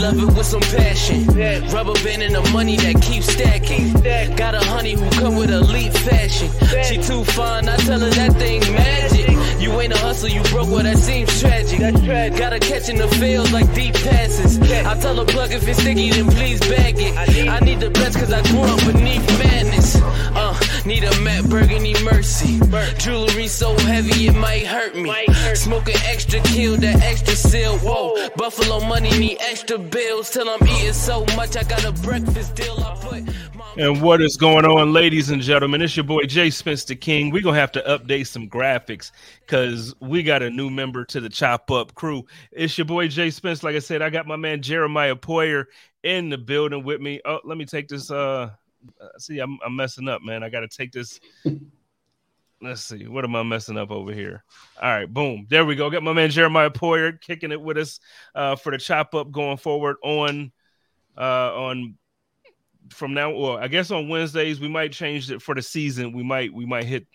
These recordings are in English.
Love it with some passion. Rubber band and the money that keeps stacking. Got a honey who come with elite fashion. She too fine, I tell her that thing magic. You ain't a hustle, you broke, well that seems tragic. Got her catching the field like deep passes. I tell her plug if it's sticky, then please bag it. I need the best cause I grew up beneath madness. Uh, need a Matt Burgundy mercy. Jewelry so heavy it might hurt me. Smoking extra kill, that extra seal. Whoa, Buffalo money need extra bills till I'm eating so much I got a breakfast deal. I put And what is going on, ladies and gentlemen? It's your boy Jay Spence the King. We're gonna have to update some graphics because we got a new member to the Chop Up crew. It's your boy Jay Spence. Like I said, I got my man Jeremiah Poyer in the building with me. Oh, let me take this. Uh, see, I'm, I'm messing up, man. I got to take this. Let's see, what am I messing up over here? All right, boom, there we go. Got my man Jeremiah Poyer kicking it with us uh, for the Chop Up going forward on uh, on from now well i guess on wednesdays we might change it for the season we might we might hit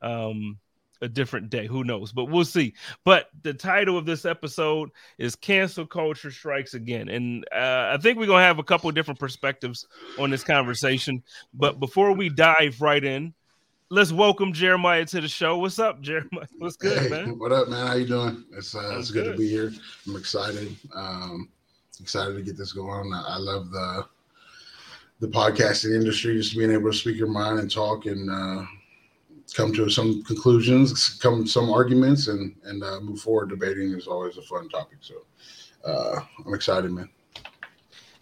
um a different day who knows but we'll see but the title of this episode is cancel culture strikes again and uh, i think we're gonna have a couple different perspectives on this conversation but before we dive right in let's welcome jeremiah to the show what's up jeremiah what's good Hey, man What up, man? How you doing? It's uh, it's good. good. to be here. I'm excited. Um, excited to get this going. I, I love the the podcasting industry, just being able to speak your mind and talk and uh, come to some conclusions, come some arguments, and and uh, move forward. Debating is always a fun topic. So uh, I'm excited, man.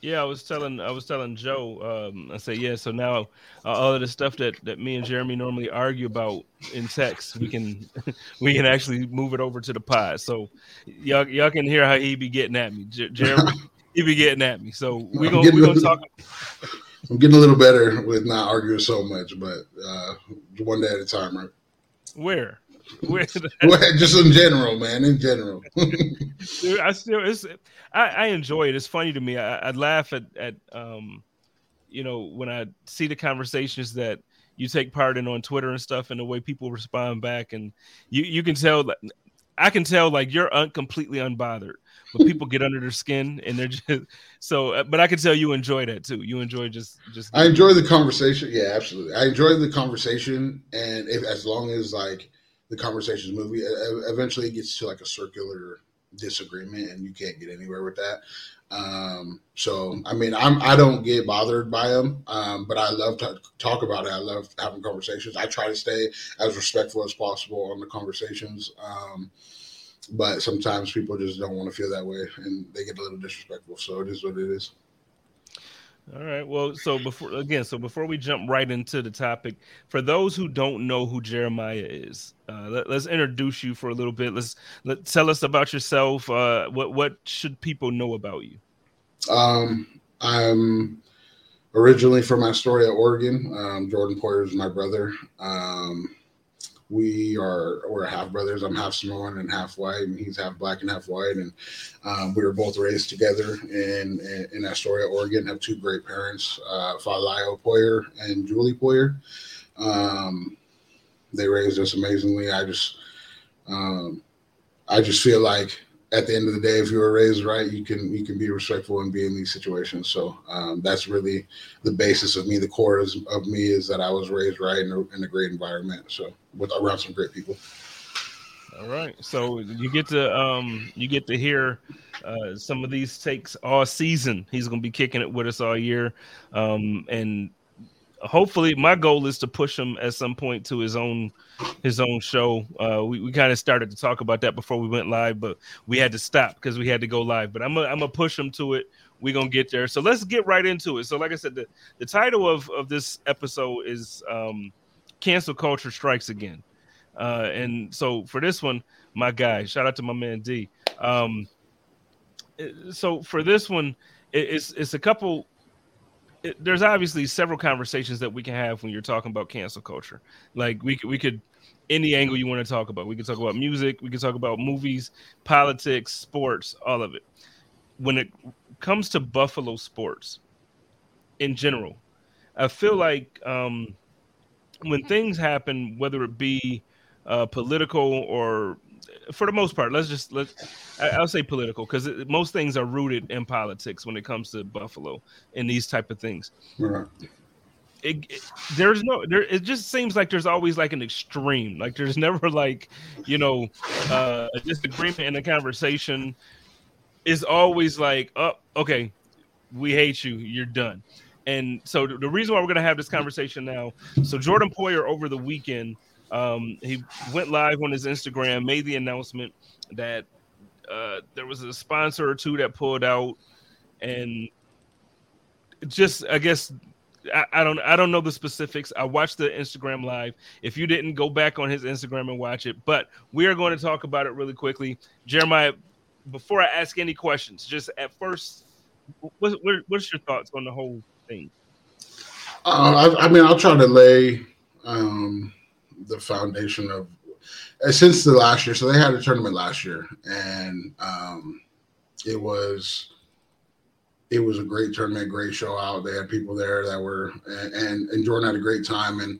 Yeah, I was telling I was telling Joe. Um, I said, yeah. So now uh, all of the stuff that that me and Jeremy normally argue about in text, we can we can actually move it over to the pod. So y'all y'all can hear how he be getting at me. Jer- Jeremy, he be getting at me. So we gonna we gonna talk. I'm getting a little better with not arguing so much, but uh, one day at a time, right? Where where just in general, man. In general. Dude, I still it's I, I enjoy it. It's funny to me. I, I laugh at at um you know when I see the conversations that you take part in on Twitter and stuff, and the way people respond back, and you you can tell that I can tell like you're un- completely unbothered when people get under their skin and they're just so. uh, But I can tell you enjoy that too. You enjoy just just. I enjoy the conversation. Yeah, absolutely. I enjoy the conversation, and if as long as like the conversation's moving, e- e- eventually it gets to like a circular disagreement, and you can't get anywhere with that. Um, so I mean, I'm I don't get bothered by them, um, but I love to talk about it. I love having conversations. I try to stay as respectful as possible on the conversations. Um, but sometimes people just don't want to feel that way, and they get a little disrespectful. So it is what it is. All right. Well, so before again, so before we jump right into the topic, for those who don't know who Jeremiah is, uh, let, us introduce you for a little bit. Let's let tell us about yourself. Uh, what what should people know about you? Um, I'm originally from Astoria, Oregon. Um, Jordan Poyer is my brother. Um, we are we're half brothers. I'm half Samoan and half white, and he's half black and half white. And um, we were both raised together in, in in Astoria, Oregon. Have two great parents, uh, Falaio Poyer and Julie Poyer. Um, they raised us amazingly. I just, um, I just feel like at the end of the day, if you were raised right, you can you can be respectful and be in these situations. So um, that's really the basis of me. The core is, of me is that I was raised right in a, in a great environment. So with around some great people. All right, so you get to um you get to hear uh, some of these takes all season. He's going to be kicking it with us all year, um, and hopefully my goal is to push him at some point to his own his own show. Uh we, we kind of started to talk about that before we went live but we had to stop because we had to go live. But i'm gonna I'm push him to it. We're gonna get there. So let's get right into it. So like i said the, the title of of this episode is um cancel culture strikes again. Uh and so for this one my guy shout out to my man d. Um so for this one it's it's a couple it, there's obviously several conversations that we can have when you're talking about cancel culture. Like we could, we could any angle you want to talk about. We could talk about music, we could talk about movies, politics, sports, all of it. When it comes to Buffalo sports in general, I feel like um, when things happen, whether it be uh, political or for the most part, let's just let I'll say political because most things are rooted in politics when it comes to Buffalo and these type of things. Right. It, it, there's no there it just seems like there's always like an extreme like there's never like you know uh a disagreement in a conversation is always like oh okay we hate you you're done and so the reason why we're going to have this conversation now so jordan poyer over the weekend um, he went live on his Instagram, made the announcement that uh, there was a sponsor or two that pulled out, and just I guess I, I, don't I don't know the specifics. I watched the Instagram live. If you didn't go back on his Instagram and watch it, but we are going to talk about it really quickly. Jeremiah, before I ask any questions, just at first, what, what what's your thoughts on the whole thing? Uh, I, I, mean, I'll try to lay um, the foundation of uh, since the last year. So they had a tournament last year, and um, it was it was a great tournament, great show out. They had people there that were and, and, Jordan had a great time. And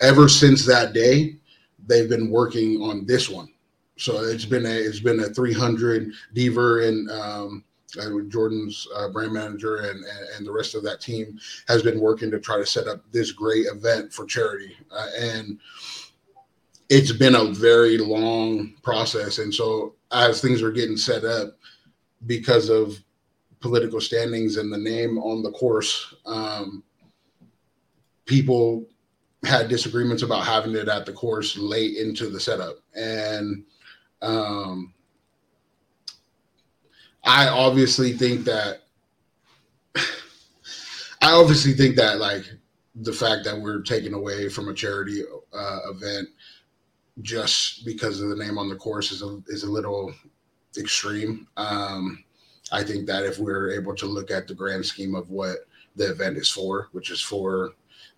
ever since that day, they've been working on this one. So it's been a it's been a 300 Deaver and um, Jordan's uh, brand manager and, and, and the rest of that team has been working to try to set up this great event for charity. Uh, and it's been a very long process. And so as things are getting set up because of political standings and the name on the course, um, people had disagreements about having it at the course late into the setup. And um, I obviously think that I obviously think that like the fact that we're taking away from a charity uh, event just because of the name on the course is a is a little extreme. Um, I think that if we're able to look at the grand scheme of what the event is for, which is for,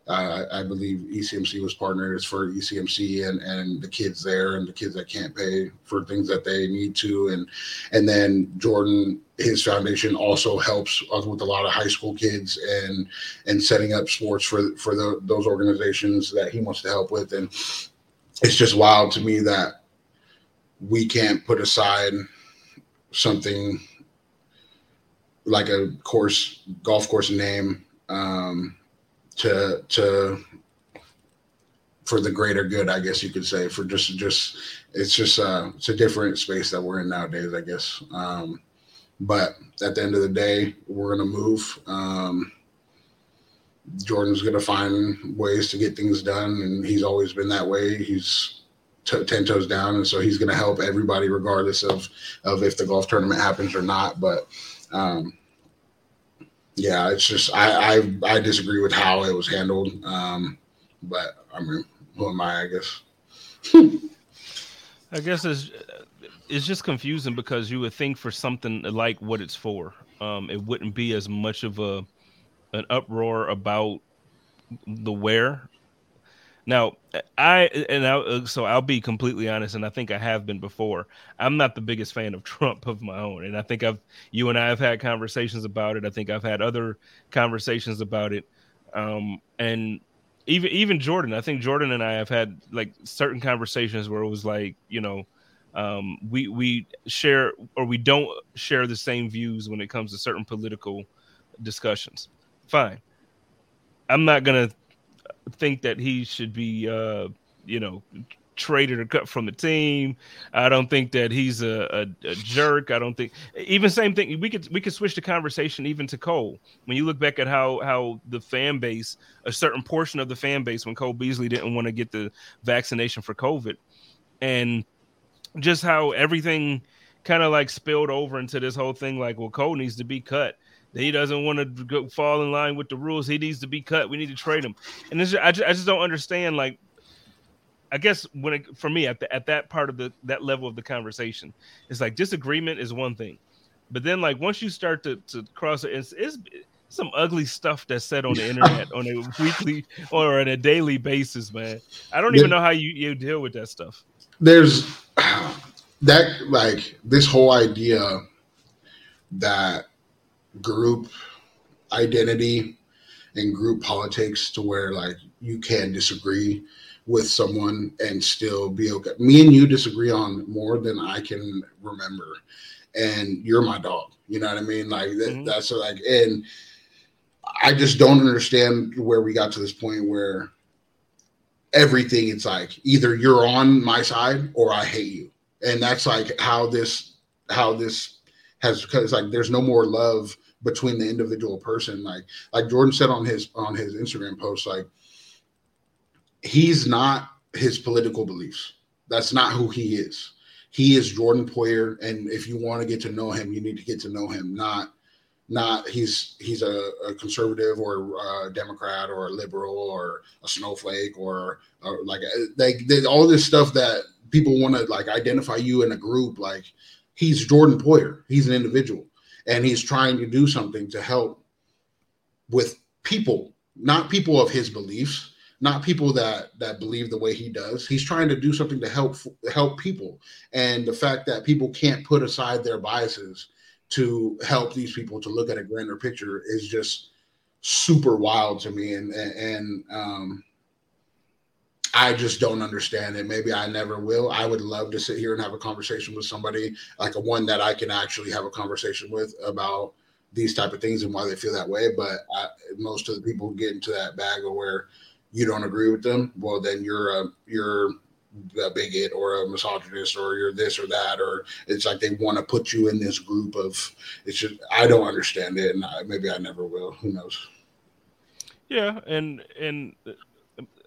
uh, I believe ECMC was partnered. It's for ECMC and and the kids there and the kids that can't pay for things that they need to, and and then Jordan, his foundation also helps with a lot of high school kids and and setting up sports for for the, those organizations that he wants to help with, and it's just wild to me that we can't put aside something like a course golf course name um, to to for the greater good i guess you could say for just just it's just uh it's a different space that we're in nowadays i guess um but at the end of the day we're gonna move um Jordan's to find ways to get things done, and he's always been that way. He's ten toes down, and so he's to help everybody, regardless of of if the golf tournament happens or not. But um, yeah, it's just I, I, I disagree with how it was handled. Um, but I mean, who am I? I guess. I guess it's it's just confusing because you would think for something like what it's for, um, it wouldn't be as much of a an uproar about the where. Now, I and I, so I'll be completely honest, and I think I have been before. I'm not the biggest fan of Trump of my own, and I think I've you and I have had conversations about it. I think I've had other conversations about it, um, and even even Jordan, I think Jordan and I have had like certain conversations where it was like, you know, um, we we share or we don't share the same views when it comes to certain political discussions. Fine, I'm not gonna think that he should be, uh, you know, traded or cut from the team. I don't think that he's a, a, a, jerk. I don't think even same thing. We could we could switch the conversation even to Cole. When you look back at how how the fan base, a certain portion of the fan base, when Cole Beasley didn't want to get the vaccination for COVID, and just how everything kind of like spilled over into this whole thing. Like, well, Cole needs to be cut. He doesn't want to go, fall in line with the rules. He needs to be cut. We need to trade him. And this, I, just, I just don't understand. Like, I guess when it, for me at the, at that part of the that level of the conversation, it's like disagreement is one thing, but then like once you start to to cross it, it's, it's some ugly stuff that's said on the internet on a weekly or on a daily basis, man. I don't even know how you you deal with that stuff. There's that like this whole idea that group identity and group politics to where like you can disagree with someone and still be okay. Me and you disagree on more than I can remember, and you're my dog. You know what I mean? Like that, mm-hmm. that's like, and I just don't understand where we got to this point where everything it's like either you're on my side or I hate you, and that's like how this how this has because like there's no more love between the individual person. Like like Jordan said on his on his Instagram post, like he's not his political beliefs. That's not who he is. He is Jordan Poyer, and if you want to get to know him, you need to get to know him. Not, not he's he's a, a conservative or a Democrat or a liberal or a snowflake or, or like uh, like all this stuff that people want to like identify you in a group. Like he's Jordan Poyer. He's an individual, and he's trying to do something to help with people, not people of his beliefs not people that that believe the way he does. He's trying to do something to help help people, and the fact that people can't put aside their biases to help these people to look at a grander picture is just super wild to me, and and um, I just don't understand it. Maybe I never will. I would love to sit here and have a conversation with somebody like a one that I can actually have a conversation with about these type of things and why they feel that way. But I, most of the people get into that bag of where you don't agree with them, well, then you're a you're a bigot or a misogynist or you're this or that or it's like they want to put you in this group of it's just I don't understand it and I, maybe I never will. Who knows? Yeah, and and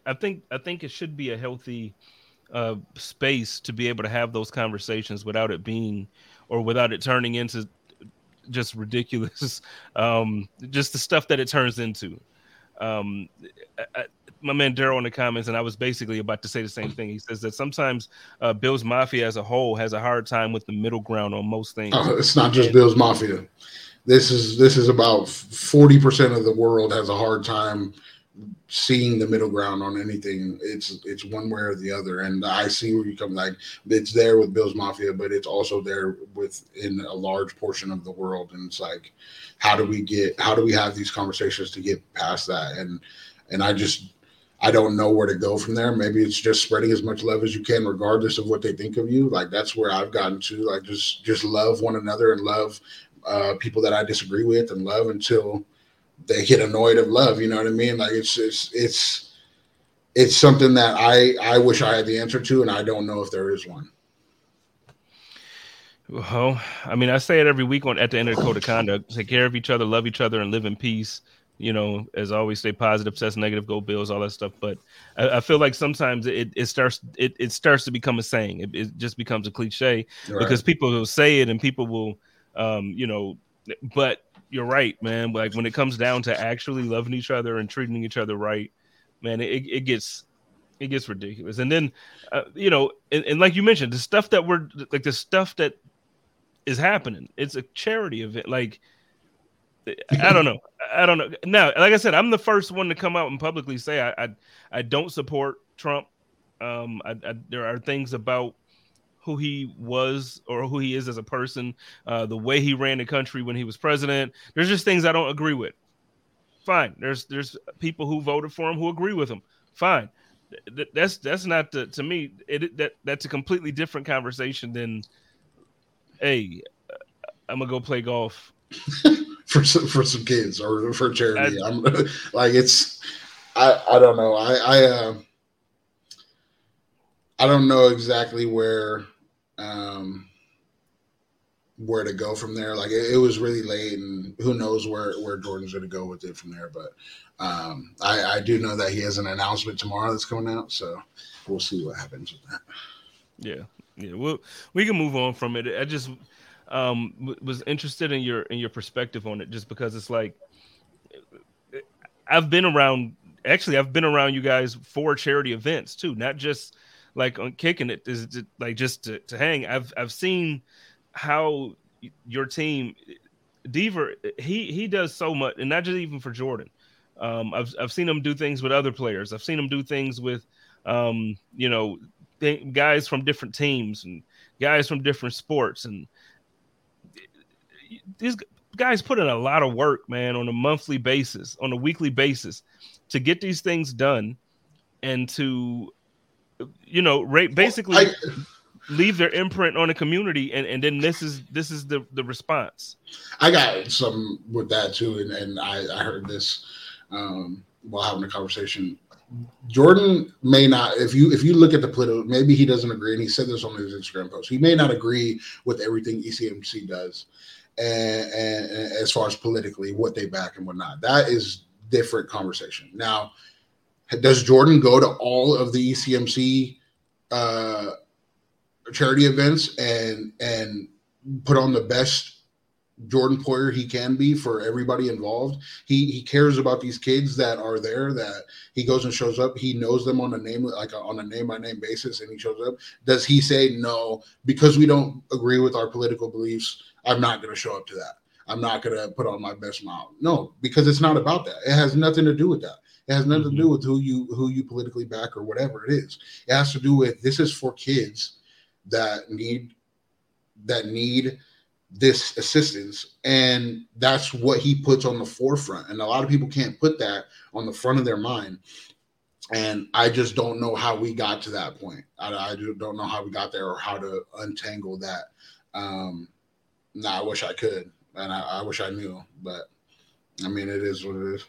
I think I think it should be a healthy uh, space to be able to have those conversations without it being or without it turning into just ridiculous um just the stuff that it turns into um I, my man Daryl in the comments, and I was basically about to say the same thing. He says that sometimes uh, Bills Mafia as a whole has a hard time with the middle ground on most things. Oh, it's not just Bills Mafia. This is this is about forty percent of the world has a hard time seeing the middle ground on anything. It's it's one way or the other. And I see where you come like it's there with Bills Mafia, but it's also there within a large portion of the world. And it's like, how do we get how do we have these conversations to get past that? And and I just I don't know where to go from there. Maybe it's just spreading as much love as you can, regardless of what they think of you. Like that's where I've gotten to. Like just just love one another and love uh, people that I disagree with, and love until they get annoyed of love. You know what I mean? Like it's it's it's it's something that I I wish I had the answer to, and I don't know if there is one. Well, I mean, I say it every week on at the end of the code of conduct: take care of each other, love each other, and live in peace you know, as always, stay positive, obsess negative, go Bills, all that stuff. But I, I feel like sometimes it, it starts it, it starts to become a saying. It, it just becomes a cliche right. because people will say it and people will, um, you know. But you're right, man. Like when it comes down to actually loving each other and treating each other right, man, it, it gets it gets ridiculous. And then, uh, you know, and, and like you mentioned, the stuff that we're like the stuff that is happening. It's a charity event, like I don't know. I don't know. Now, like I said, I'm the first one to come out and publicly say I I, I don't support Trump. Um, I, I, there are things about who he was or who he is as a person, uh, the way he ran the country when he was president. There's just things I don't agree with. Fine. There's there's people who voted for him who agree with him. Fine. That's that's not the, to me. It that that's a completely different conversation than, hey, I'm gonna go play golf for some, for some kids or for charity. I, am like it's I I don't know. I I uh, I don't know exactly where um where to go from there. Like it, it, was really late, and who knows where where Jordan's going to go with it from there. But um, I, I do know that he has an announcement tomorrow that's coming out, so we'll see what happens with that. Yeah, yeah. Well, we can move on from it. I just um, w- was interested in your in your perspective on it, just because it's like I've been around. Actually, I've been around you guys for charity events too, not just like on kicking it. Is like just to, to hang. I've I've seen how your team Deaver he he does so much, and not just even for Jordan. Um, I've I've seen him do things with other players. I've seen him do things with, um, you know, th- guys from different teams and guys from different sports, and these guys put in a lot of work, man, on a monthly basis, on a weekly basis, to get these things done, and to, you know, basically. Well, I- leave their imprint on the community and, and then this is this is the the response. I got some with that too and, and i i heard this um while having a conversation. Jordan may not if you if you look at the political maybe he doesn't agree and he said this on his instagram post. He may not agree with everything ecmc does and, and, and as far as politically what they back and whatnot. That is different conversation. Now does jordan go to all of the ecmc uh charity events and and put on the best Jordan Poyer he can be for everybody involved. He he cares about these kids that are there. That he goes and shows up. He knows them on a name like a, on a name by name basis, and he shows up. Does he say no because we don't agree with our political beliefs? I'm not going to show up to that. I'm not going to put on my best smile. No, because it's not about that. It has nothing to do with that. It has nothing mm-hmm. to do with who you who you politically back or whatever it is. It has to do with this is for kids that need that need this assistance and that's what he puts on the forefront and a lot of people can't put that on the front of their mind and i just don't know how we got to that point i, I don't know how we got there or how to untangle that um nah, i wish i could and I, I wish i knew but i mean it is what it is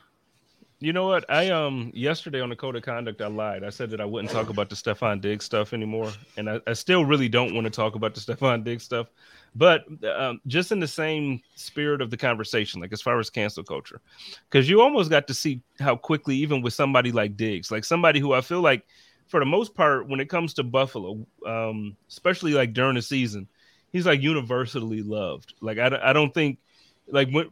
you know what? I um yesterday on the code of conduct, I lied. I said that I wouldn't talk about the Stefon Diggs stuff anymore, and I, I still really don't want to talk about the Stefon Diggs stuff. But um, just in the same spirit of the conversation, like as far as cancel culture, because you almost got to see how quickly, even with somebody like Diggs, like somebody who I feel like, for the most part, when it comes to Buffalo, um, especially like during the season, he's like universally loved. Like I, I don't think like when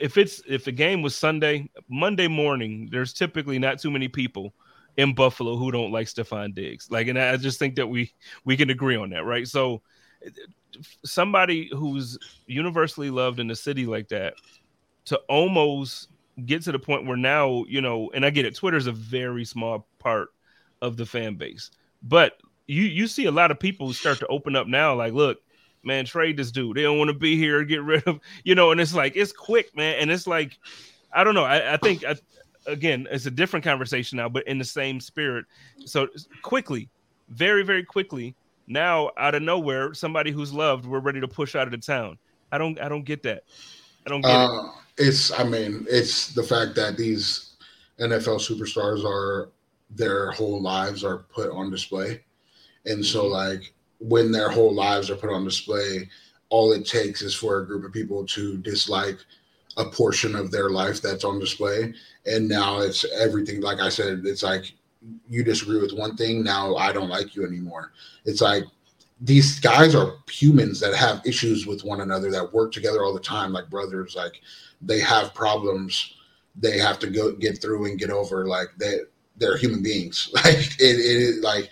if it's if the game was Sunday, Monday morning, there's typically not too many people in Buffalo who don't like Stefon Diggs. Like, and I just think that we we can agree on that, right? So, somebody who's universally loved in a city like that to almost get to the point where now, you know, and I get it, Twitter's a very small part of the fan base, but you you see a lot of people start to open up now, like, look, man, trade this dude. They don't want to be here, get rid of, you know, and it's like, it's quick, man. And it's like, I don't know. I, I think, I, again, it's a different conversation now, but in the same spirit. So quickly, very, very quickly, now out of nowhere, somebody who's loved, we're ready to push out of the town. I don't, I don't get that. I don't get uh, it. It's, I mean, it's the fact that these NFL superstars are, their whole lives are put on display. And so, like, when their whole lives are put on display, all it takes is for a group of people to dislike a portion of their life that's on display. And now it's everything. Like I said, it's like you disagree with one thing. Now I don't like you anymore. It's like these guys are humans that have issues with one another that work together all the time, like brothers. Like they have problems they have to go get through and get over. Like they they're human beings. Like it, it like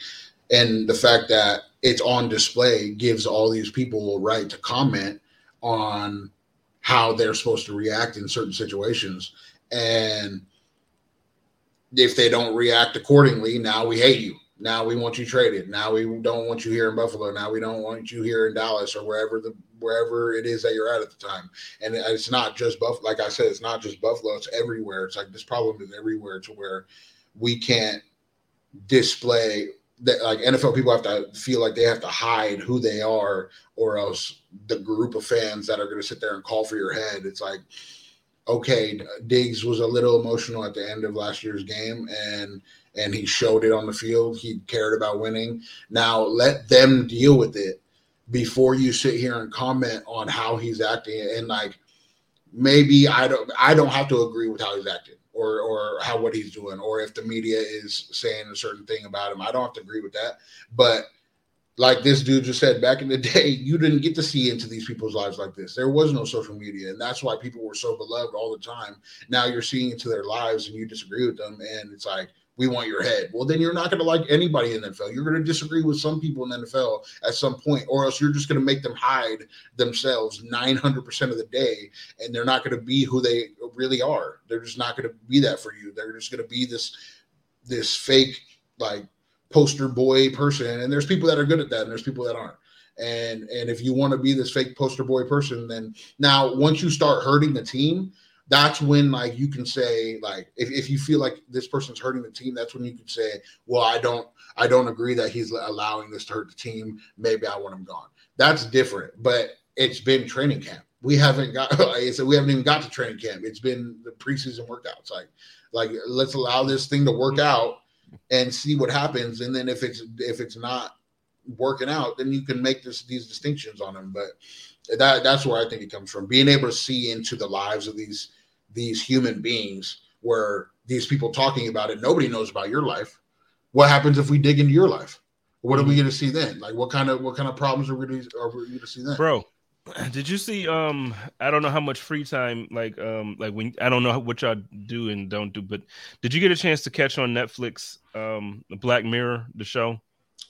and the fact that it's on display gives all these people a right to comment on how they're supposed to react in certain situations and if they don't react accordingly now we hate you now we want you traded now we don't want you here in buffalo now we don't want you here in dallas or wherever the wherever it is that you're at at the time. And it's not just Buffalo. Like I said, it's not just Buffalo. It's everywhere. It's like this problem is everywhere to where we can't display that like NFL people have to feel like they have to hide who they are, or else the group of fans that are going to sit there and call for your head. It's like, okay, Diggs was a little emotional at the end of last year's game, and and he showed it on the field. He cared about winning. Now let them deal with it before you sit here and comment on how he's acting. And like maybe I don't I don't have to agree with how he's acting or or how what he's doing, or if the media is saying a certain thing about him. I don't have to agree with that. But like this dude just said back in the day, you didn't get to see into these people's lives like this. There was no social media, and that's why people were so beloved all the time. Now you're seeing into their lives and you disagree with them, and it's like we want your head. Well, then you're not going to like anybody in the NFL. You're going to disagree with some people in the NFL at some point, or else you're just going to make them hide themselves 900% of the day, and they're not going to be who they really are. They're just not going to be that for you. They're just going to be this this fake like poster boy person. And there's people that are good at that, and there's people that aren't. And and if you want to be this fake poster boy person, then now once you start hurting the team, that's when like you can say like if, if you feel like this person's hurting the team that's when you can say well i don't i don't agree that he's allowing this to hurt the team. Maybe i want him gone. That's different but it's been training camp. We haven't got like I said, we haven't even got to training camp. It's been the preseason workouts. Like like let's allow this thing to work out and see what happens. And then if it's if it's not working out then you can make this these distinctions on them. But that that's where I think it comes from. Being able to see into the lives of these these human beings where these people talking about it, nobody knows about your life. What happens if we dig into your life? What are we mm-hmm. going to see then? Like, what kind of what kind of problems are we going to, are we going to see then, bro? Did you see? Um, I don't know how much free time, like, um, like when I don't know what y'all do and don't do, but did you get a chance to catch on Netflix, um, the Black Mirror, the show?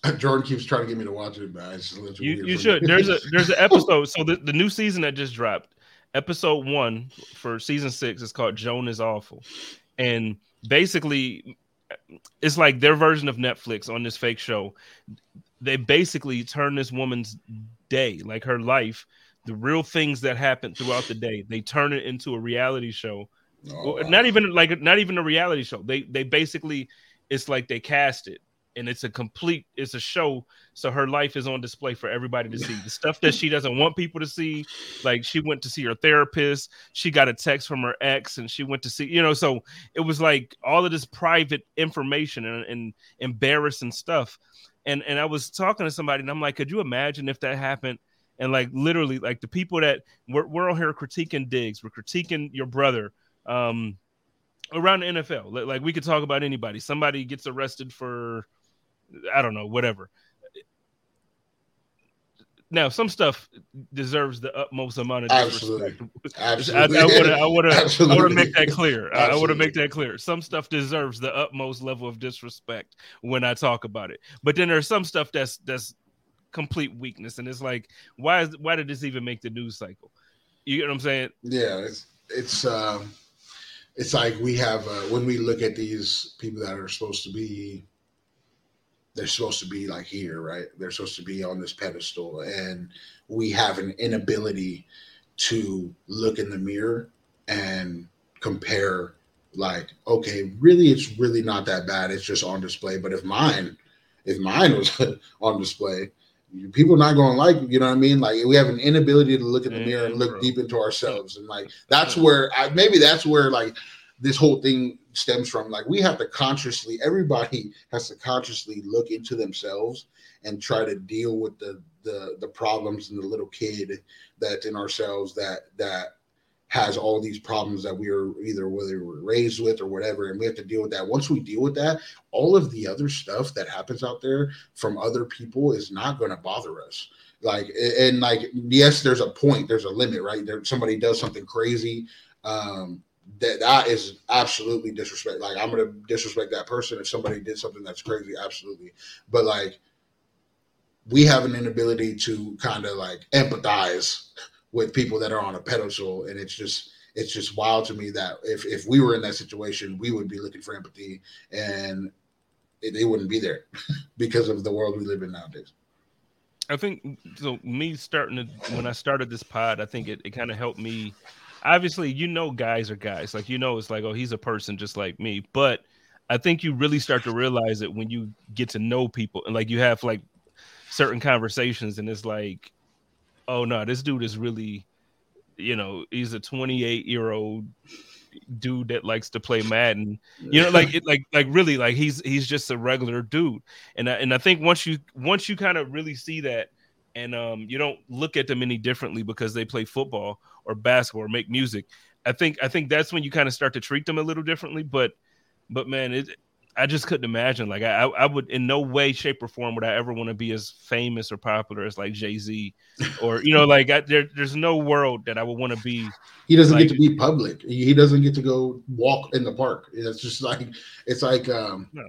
Jordan keeps trying to get me to watch it, man. you you should. There's a there's an episode. So the, the new season that just dropped, episode one for season six is called Joan is Awful. And basically, it's like their version of Netflix on this fake show. They basically turn this woman's day, like her life, the real things that happen throughout the day, they turn it into a reality show. Oh, wow. Not even like not even a reality show. They they basically it's like they cast it and it's a complete it's a show. So her life is on display for everybody to see. The stuff that she doesn't want people to see like she went to see her therapist. She got a text from her ex and she went to see you know so it was like all of this private information and, and embarrassing stuff. And and i was talking to somebody and i'm like could you imagine if that happened? And like literally like the people that we're, we're on here critiquing Diggs we're critiquing your brother um around the NFL. Like we could talk about anybody. Somebody gets arrested for I don't know, whatever. Now, some stuff deserves the utmost amount of disrespect. Absolutely. Absolutely. I want to. I want to make that clear. Absolutely. I want to make that clear. Some stuff deserves the utmost level of disrespect when I talk about it. But then there's some stuff that's that's complete weakness, and it's like, why is why did this even make the news cycle? You get what I'm saying? Yeah, it's it's um, it's like we have uh, when we look at these people that are supposed to be they're supposed to be like here, right? They're supposed to be on this pedestal, and we have an inability to look in the mirror and compare. Like, okay, really, it's really not that bad. It's just on display. But if mine, if mine was on display, people not going to like you know what i mean like we have an inability to look in the mm, mirror and look deep into ourselves and like that's where I, maybe that's where like this whole thing stems from like we have to consciously everybody has to consciously look into themselves and try to deal with the the the problems in the little kid that's in ourselves that that has all these problems that we are either whether we're raised with or whatever and we have to deal with that. Once we deal with that all of the other stuff that happens out there from other people is not going to bother us. Like and like yes there's a point there's a limit right? There somebody does something crazy um that that is absolutely disrespect. Like I'm gonna disrespect that person if somebody did something that's crazy, absolutely. But like we have an inability to kind of like empathize with people that are on a pedestal, and it's just it's just wild to me that if if we were in that situation, we would be looking for empathy, and it wouldn't be there because of the world we live in nowadays. I think so. Me starting to when I started this pod, I think it, it kind of helped me. Obviously, you know, guys are guys. Like you know, it's like oh, he's a person just like me. But I think you really start to realize it when you get to know people and like you have like certain conversations, and it's like, oh no, this dude is really, you know, he's a 28 year old dude that likes to play Madden. You know, like it, like like really like he's he's just a regular dude. And I, and I think once you once you kind of really see that and um you don't look at them any differently because they play football or basketball or make music. I think I think that's when you kind of start to treat them a little differently, but but man, it I just couldn't imagine. Like I, I would in no way, shape, or form would I ever want to be as famous or popular as like Jay Z, or you know, like I, there, there's no world that I would want to be. He doesn't like, get to be public. He doesn't get to go walk in the park. It's just like it's like um, no.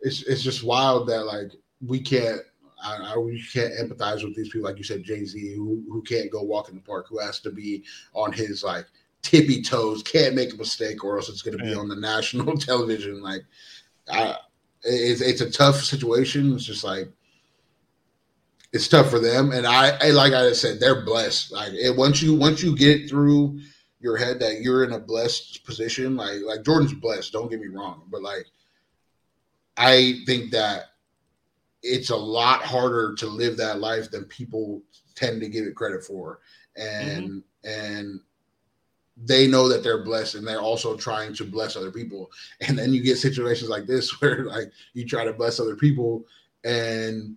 it's it's just wild that like we can't. I, I, we can't empathize with these people, like you said, Jay Z, who who can't go walk in the park, who has to be on his like tippy toes, can't make a mistake, or else it's going to be on the national television. Like I, it's it's a tough situation. It's just like it's tough for them, and I, I like I said, they're blessed. Like it, once you once you get through your head that you're in a blessed position, like like Jordan's blessed. Don't get me wrong, but like I think that it's a lot harder to live that life than people tend to give it credit for, and mm-hmm. and they know that they're blessed and they're also trying to bless other people. And then you get situations like this where like you try to bless other people and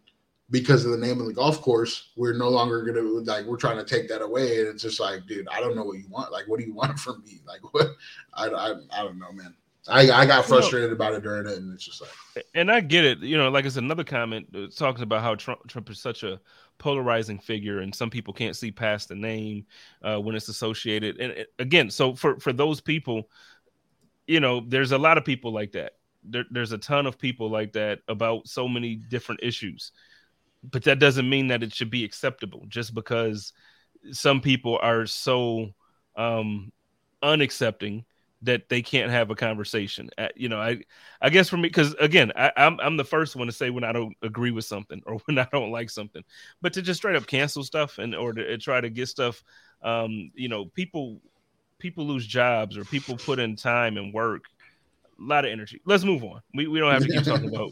because of the name of the golf course, we're no longer gonna like we're trying to take that away. And it's just like, dude, I don't know what you want. Like, what do you want from me? Like, what? I I, I don't know, man. I, I got frustrated about it during it, and it's just like. And I get it. You know, like it's another comment talking about how Trump Trump is such a polarizing figure, and some people can't see past the name uh, when it's associated. And it, again, so for for those people, you know, there's a lot of people like that. There, there's a ton of people like that about so many different issues, but that doesn't mean that it should be acceptable just because some people are so um, unaccepting that they can't have a conversation. Uh, you know, I I guess for me because again, I, am I'm, I'm the first one to say when I don't agree with something or when I don't like something, but to just straight up cancel stuff and or to try to get stuff, um, you know, people people lose jobs or people put in time and work, a lot of energy. Let's move on. We we don't have to keep talking about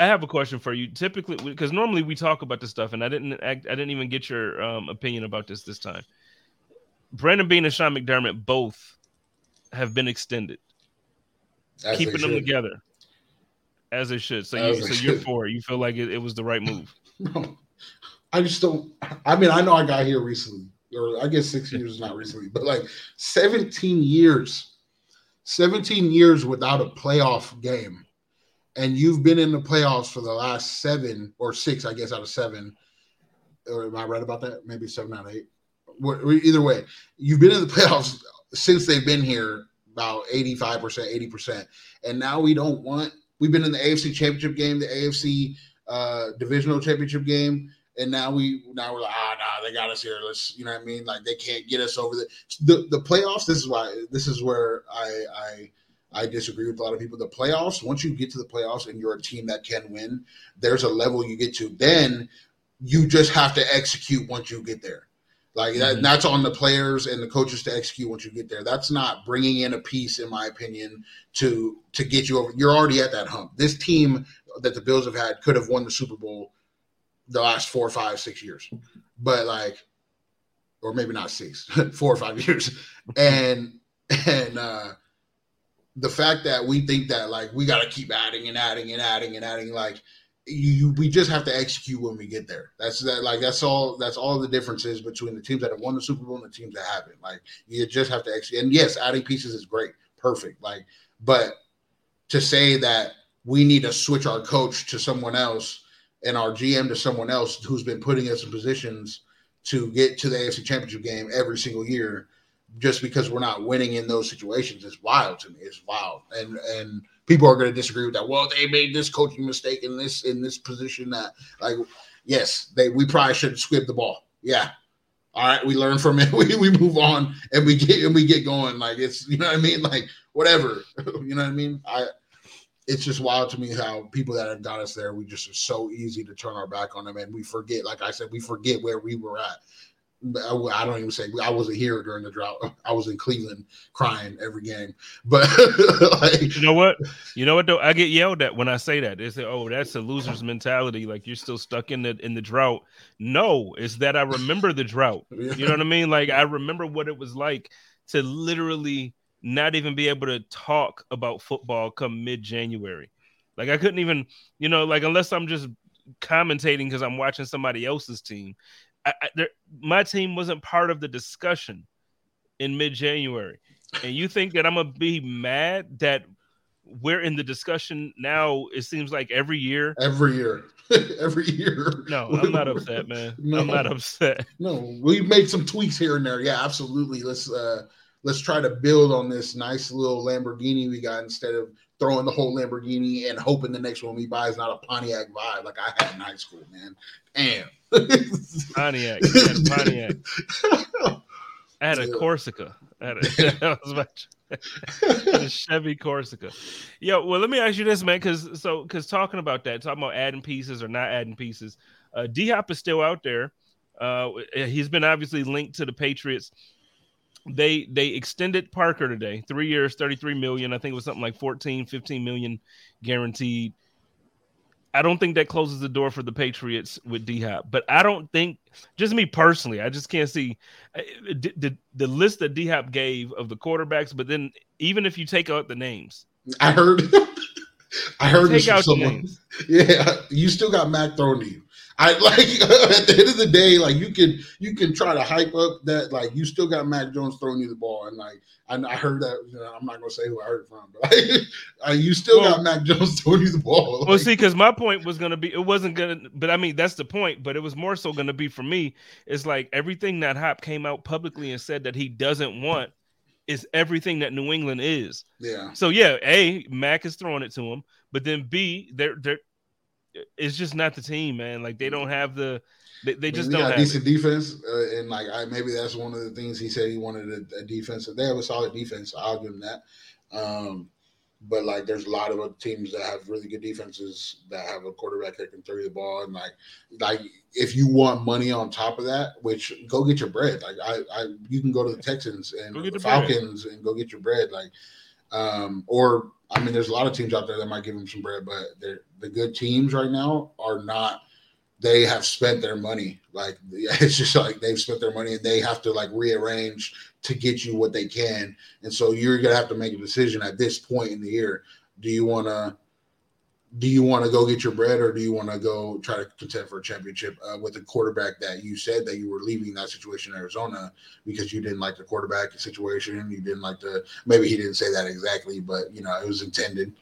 I have a question for you. Typically, because normally we talk about this stuff, and I didn't, I, I didn't even get your um, opinion about this this time. Brandon Beane and Sean McDermott both have been extended, as keeping them together as they should. So, you, so you're for it. You feel like it, it was the right move. No, I just don't. I mean, I know I got here recently, or I guess six years is not recently, but like 17 years, 17 years without a playoff game and you've been in the playoffs for the last seven or six, I guess, out of seven. Or am I right about that? Maybe seven out of eight. Either way, you've been in the playoffs since they've been here about 85%, 80%. And now we don't want, we've been in the AFC championship game, the AFC uh, divisional championship game. And now we now we're like, ah, nah, they got us here. Let's, you know what I mean? Like they can't get us over the the, the playoffs. This is why this is where I I I disagree with a lot of people. The playoffs, once you get to the playoffs and you're a team that can win, there's a level you get to. Then you just have to execute once you get there. Like that, mm-hmm. that's on the players and the coaches to execute once you get there. That's not bringing in a piece, in my opinion, to to get you over. You're already at that hump. This team that the Bills have had could have won the Super Bowl the last four, five, six years, but like, or maybe not six, four or five years, and and uh the fact that we think that like we got to keep adding and adding and adding and adding like you we just have to execute when we get there. That's that like that's all that's all the differences between the teams that have won the Super Bowl and the teams that haven't. Like you just have to execute. And yes, adding pieces is great, perfect. Like, but to say that we need to switch our coach to someone else and our GM to someone else who's been putting us in positions to get to the AFC Championship game every single year just because we're not winning in those situations is wild to me. It's wild. And and people are going to disagree with that. Well, they made this coaching mistake in this in this position that like yes, they we probably should squibbed the ball. Yeah. All right, we learn from it. We, we move on and we get and we get going. Like it's you know what I mean? Like whatever. you know what I mean? I it's just wild to me how people that have got us there, we just are so easy to turn our back on them and we forget, like I said, we forget where we were at. I don't even say I wasn't here during the drought. I was in Cleveland crying every game. But like, you know what? You know what though? I get yelled at when I say that. They say, "Oh, that's a loser's mentality. Like you're still stuck in the in the drought." No, it's that I remember the drought. You know what I mean? Like I remember what it was like to literally not even be able to talk about football come mid January. Like I couldn't even, you know, like unless I'm just commentating because I'm watching somebody else's team. I, I, there, my team wasn't part of the discussion in mid January. And you think that I'm gonna be mad that we're in the discussion now? It seems like every year. Every year. every year. No, I'm not upset, man. No, I'm not upset. No, we made some tweaks here and there. Yeah, absolutely. Let's uh let's try to build on this nice little Lamborghini we got instead of throwing the whole Lamborghini and hoping the next one we buy is not a Pontiac vibe like I had in high school, man. Damn. Pontiac. Pontiac. I had a Corsica. I had a, was about a Chevy Corsica. Yo, well, let me ask you this, man, because so because talking about that, talking about adding pieces or not adding pieces, uh, D Hop is still out there. Uh, he's been obviously linked to the Patriots they they extended Parker today, three years, 33 million. I think it was something like 14, 15 million guaranteed. I don't think that closes the door for the Patriots with D Hop, but I don't think just me personally, I just can't see uh, the, the, the list that D Hop gave of the quarterbacks. But then even if you take out the names, I heard, I heard take out someone. names. Yeah, you still got Mac thrown to you. I like at the end of the day, like you can you can try to hype up that like you still got Mac Jones throwing you the ball, and like I, I heard that you know, I'm not gonna say who I heard from, but like, you still well, got Mac Jones throwing you the ball. Like, well, see, because my point was gonna be it wasn't gonna, but I mean that's the point, but it was more so gonna be for me. It's like everything that Hop came out publicly and said that he doesn't want is everything that New England is. Yeah. So yeah, a Mac is throwing it to him, but then B they're they're it's just not the team, man. Like they don't have the they, they just don't have decent it. defense, uh, and like I, maybe that's one of the things he said he wanted a, a defense. If they have a solid defense, I'll give them that. Um, but like, there's a lot of teams that have really good defenses that have a quarterback that can throw you the ball, and like, like if you want money on top of that, which go get your bread. Like I, I you can go to the Texans and the Falcons bread. and go get your bread. Like, um, or I mean, there's a lot of teams out there that might give them some bread, but the good teams right now are not. They have spent their money. Like it's just like they've spent their money and they have to like rearrange to get you what they can. And so you're gonna have to make a decision at this point in the year. Do you want to? Do you want to go get your bread, or do you want to go try to contend for a championship uh, with a quarterback that you said that you were leaving that situation in Arizona because you didn't like the quarterback situation? You didn't like the maybe he didn't say that exactly, but you know it was intended.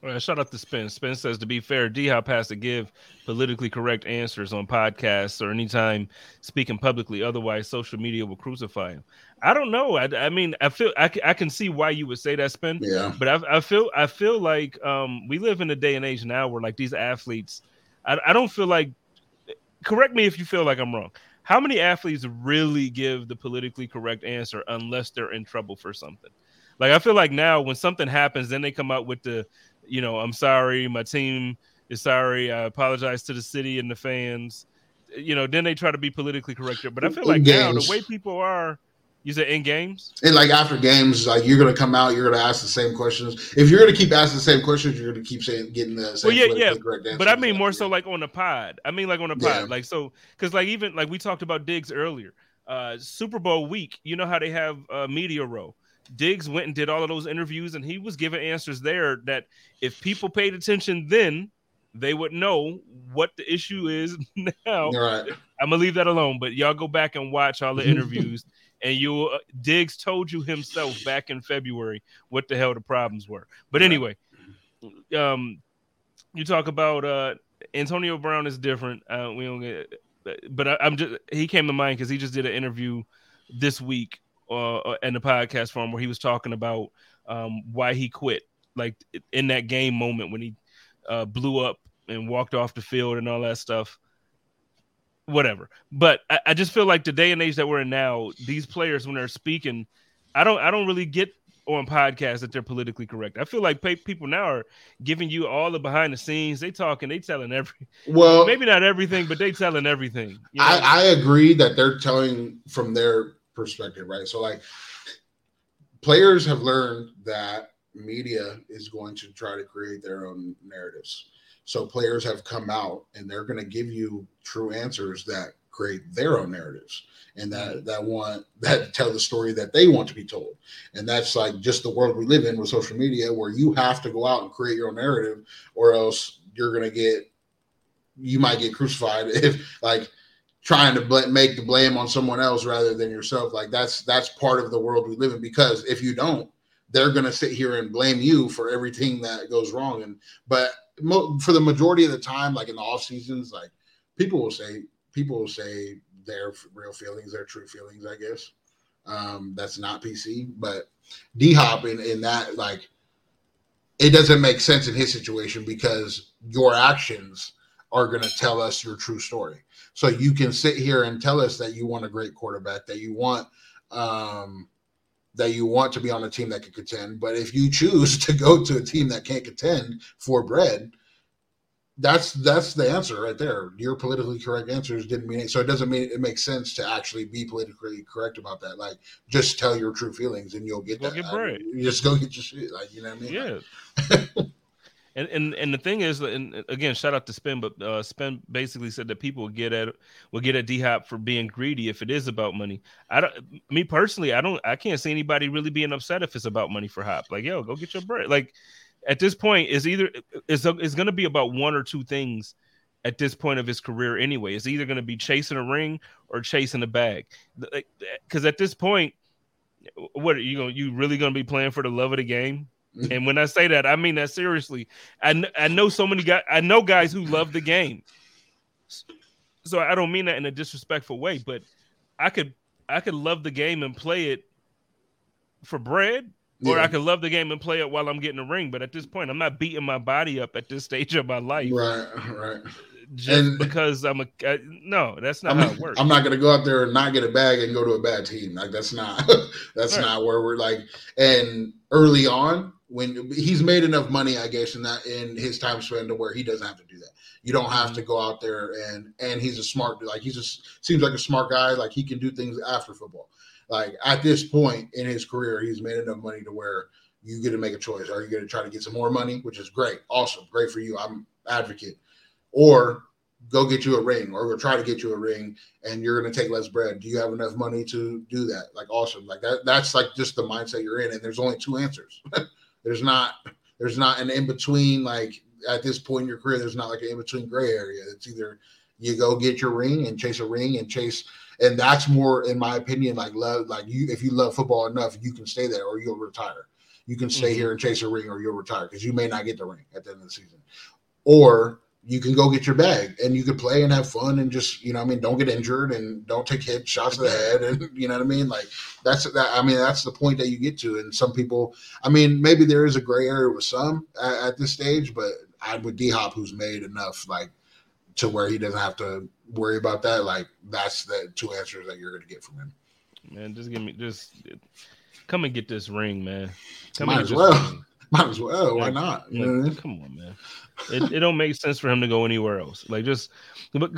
Right, shout out to Spence. Spence says, to be fair, D Hop has to give politically correct answers on podcasts or anytime speaking publicly. Otherwise, social media will crucify him. I don't know. I, I mean, I feel I, I can see why you would say that, Spence. Yeah. But I, I feel I feel like um, we live in a day and age now where like these athletes, I, I don't feel like. Correct me if you feel like I'm wrong. How many athletes really give the politically correct answer unless they're in trouble for something? Like I feel like now when something happens, then they come out with the you know, I'm sorry, my team is sorry. I apologize to the city and the fans. You know, then they try to be politically correct. But I feel like now the way people are, you said in games, and like after games, like you're gonna come out, you're gonna ask the same questions. If you're gonna keep asking the same questions, you're gonna keep saying getting the same. Well, yeah, yeah. But I mean more so like on the pod. I mean like on the pod, yeah. like so because like even like we talked about Diggs earlier. Uh, Super Bowl week, you know how they have a uh, media row. Diggs went and did all of those interviews, and he was giving answers there that if people paid attention then, they would know what the issue is now. Right. I'm gonna leave that alone, but y'all go back and watch all the interviews, and you uh, Diggs told you himself back in February what the hell the problems were. But anyway, um, you talk about uh Antonio Brown is different. Uh, we don't get, but I, I'm just he came to mind because he just did an interview this week uh in the podcast form where he was talking about um why he quit, like in that game moment when he uh blew up and walked off the field and all that stuff whatever. But I, I, just feel like the day and age that we're in now, these players when they're speaking, I don't I don't really get on podcasts that they're politically correct. I feel like people now are giving you all the behind the scenes. They talking, they telling every well, maybe not everything, but they telling everything. You know? I, I agree that they're telling from their perspective, right? So like players have learned that media is going to try to create their own narratives. So players have come out and they're going to give you true answers that create their own narratives and that mm-hmm. that want that tell the story that they want to be told. And that's like just the world we live in with social media where you have to go out and create your own narrative or else you're going to get you might get crucified if like trying to bl- make the blame on someone else rather than yourself like that's that's part of the world we live in because if you don't they're going to sit here and blame you for everything that goes wrong and but for the majority of the time, like in the off seasons, like people will say people will say their real feelings, their true feelings, I guess. Um, that's not PC, but D Hop in, in that like it doesn't make sense in his situation because your actions are going to tell us your true story. So you can sit here and tell us that you want a great quarterback, that you want um, that you want to be on a team that can contend. But if you choose to go to a team that can't contend for bread, that's that's the answer right there. Your politically correct answers didn't mean it, so it doesn't mean it makes sense to actually be politically correct about that. Like, just tell your true feelings and you'll get go that. Get bread. you just go get your shit. Like, you know what I mean? Yeah. And, and and the thing is, and again, shout out to Spin, but uh, Spin basically said that people will get at will get at D Hop for being greedy if it is about money. I don't, me personally, I don't, I can't see anybody really being upset if it's about money for Hop. Like, yo, go get your bread. Like, at this point, is either it's it's going to be about one or two things at this point of his career anyway. It's either going to be chasing a ring or chasing a bag. Because at this point, what are you going? You really going to be playing for the love of the game? and when I say that, I mean that seriously. I, I know so many guys. I know guys who love the game. So I don't mean that in a disrespectful way, but I could I could love the game and play it for bread, or yeah. I could love the game and play it while I'm getting a ring. But at this point, I'm not beating my body up at this stage of my life. Right, right just and, because I'm a uh, no, that's not I'm, how it works. I'm not gonna go out there and not get a bag and go to a bad team. Like that's not that's right. not where we're like. And early on, when he's made enough money, I guess, in that in his time spent to where he doesn't have to do that. You don't have to mm-hmm. go out there and and he's a smart like he just seems like a smart guy. Like he can do things after football. Like at this point in his career, he's made enough money to where you get to make a choice. Are you going to try to get some more money, which is great, awesome, great for you. I'm advocate or go get you a ring or try to get you a ring and you're going to take less bread do you have enough money to do that like awesome like that that's like just the mindset you're in and there's only two answers there's not there's not an in between like at this point in your career there's not like an in between gray area. It's either you go get your ring and chase a ring and chase and that's more in my opinion like love like you if you love football enough you can stay there or you'll retire. You can stay mm-hmm. here and chase a ring or you'll retire because you may not get the ring at the end of the season. Or you can go get your bag and you can play and have fun and just you know I mean don't get injured and don't take hit shots to the head and you know what I mean? Like that's that I mean that's the point that you get to and some people I mean maybe there is a gray area with some at, at this stage but I with D Hop who's made enough like to where he doesn't have to worry about that like that's the two answers that you're going to get from him. Man just give me just come and get this ring man. Come might as well might as well why not like, come on man it, it don't make sense for him to go anywhere else. Like just but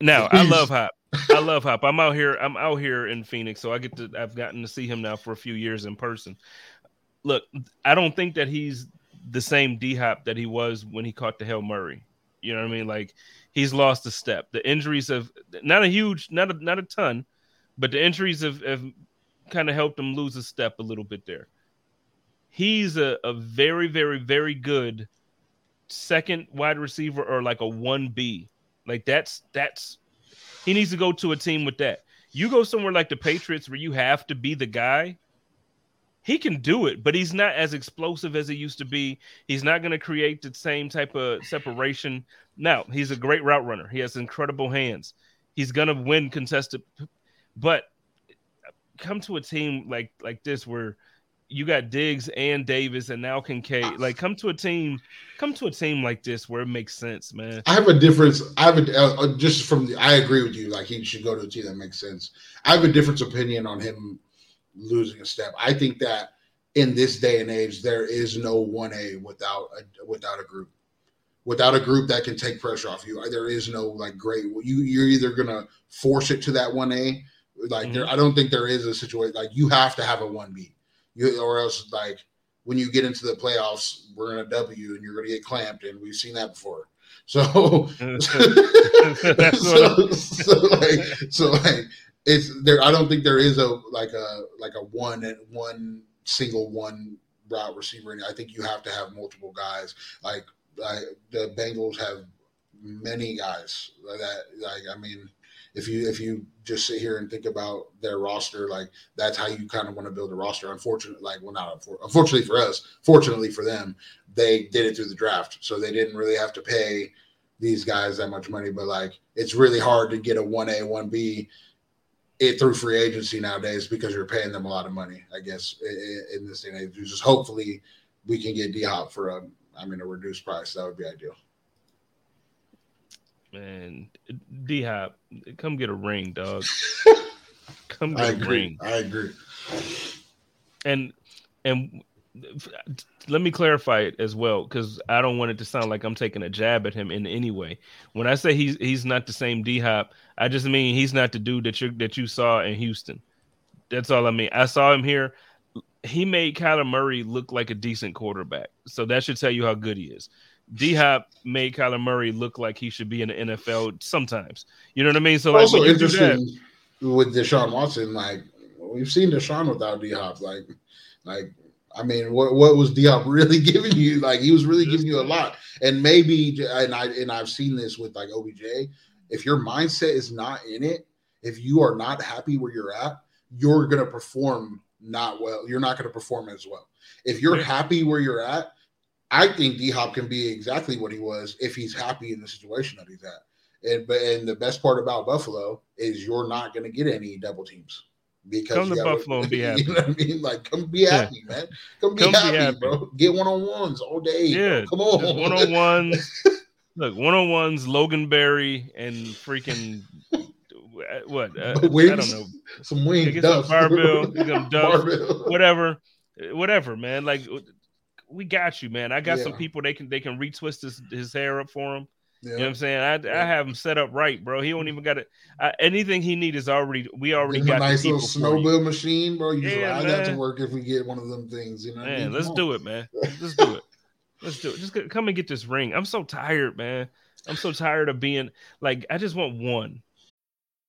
now I love Hop. I love Hop. I'm out here. I'm out here in Phoenix, so I get to. I've gotten to see him now for a few years in person. Look, I don't think that he's the same D Hop that he was when he caught the Hail Murray. You know what I mean? Like he's lost a step. The injuries have not a huge, not a not a ton, but the injuries have, have kind of helped him lose a step a little bit there. He's a, a very, very, very good second wide receiver or like a one B. Like that's that's he needs to go to a team with that. You go somewhere like the Patriots where you have to be the guy. He can do it, but he's not as explosive as he used to be. He's not going to create the same type of separation. Now, he's a great route runner. He has incredible hands. He's going to win contested, but come to a team like like this where you got Diggs and Davis and now Kincaid. Like, come to a team, come to a team like this where it makes sense, man. I have a difference. I have a uh, uh, just from the. I agree with you. Like he should go to a team that makes sense. I have a different opinion on him losing a step. I think that in this day and age, there is no one A without a without a group. Without a group that can take pressure off you, there is no like great. You you're either gonna force it to that one A, like mm-hmm. there. I don't think there is a situation like you have to have a one B you, or else like when you get into the playoffs, we're in a W and you're going to get clamped, and we've seen that before. So, so, so, like, so like, it's there. I don't think there is a like a like a one and one single one route receiver. And I think you have to have multiple guys. Like, like the Bengals have many guys that like I mean if you if you just sit here and think about their roster, like that's how you kind of want to build a roster. Unfortunately, like well, not unfortunately for us, fortunately for them, they did it through the draft, so they didn't really have to pay these guys that much money. But like, it's really hard to get a one A, one B it through free agency nowadays because you're paying them a lot of money. I guess in this day and age, just hopefully we can get D Hop for a, I mean, a reduced price. That would be ideal man. D Hop, come get a ring, dog. come get I a agree. ring. I agree. And and let me clarify it as well because I don't want it to sound like I'm taking a jab at him in any way. When I say he's he's not the same D Hop, I just mean he's not the dude that you that you saw in Houston. That's all I mean. I saw him here. He made Kyler Murray look like a decent quarterback, so that should tell you how good he is. D Hop made Kyler Murray look like he should be in the NFL sometimes. You know what I mean? So like, also interesting with Deshaun Watson, like we've seen Deshaun without D Hop. Like, like I mean, what what was D Hop really giving you? Like he was really giving you a lot. And maybe and I and I've seen this with like OBJ. If your mindset is not in it, if you are not happy where you're at, you're gonna perform not well. You're not gonna perform as well. If you're happy where you're at, I think D Hop can be exactly what he was if he's happy in the situation that he's at. And but and the best part about Buffalo is you're not going to get any double teams because come to Buffalo and be happy. You know what I mean? Like come be happy, yeah. man. Come, be, come happy, be, happy, bro. Get one on ones all day. Yeah, bro. come on. One on ones. Look, one on ones. Loganberry and freaking what? Uh, wings, I don't know. Some wings. Get some barbell. Get some duff, whatever, whatever, man. Like we got you, man. I got yeah. some people they can they can retwist his, his hair up for him. Yeah. You know what I'm saying? I, yeah. I have him set up right, bro. He don't even got it. Anything he need is already. We already got a nice little snowmobile machine, bro. You yeah, ride that to work if we get one of them things. You know, man. Let's do it, man. Let's do it. Let's do it. Just come and get this ring. I'm so tired, man. I'm so tired of being like. I just want one.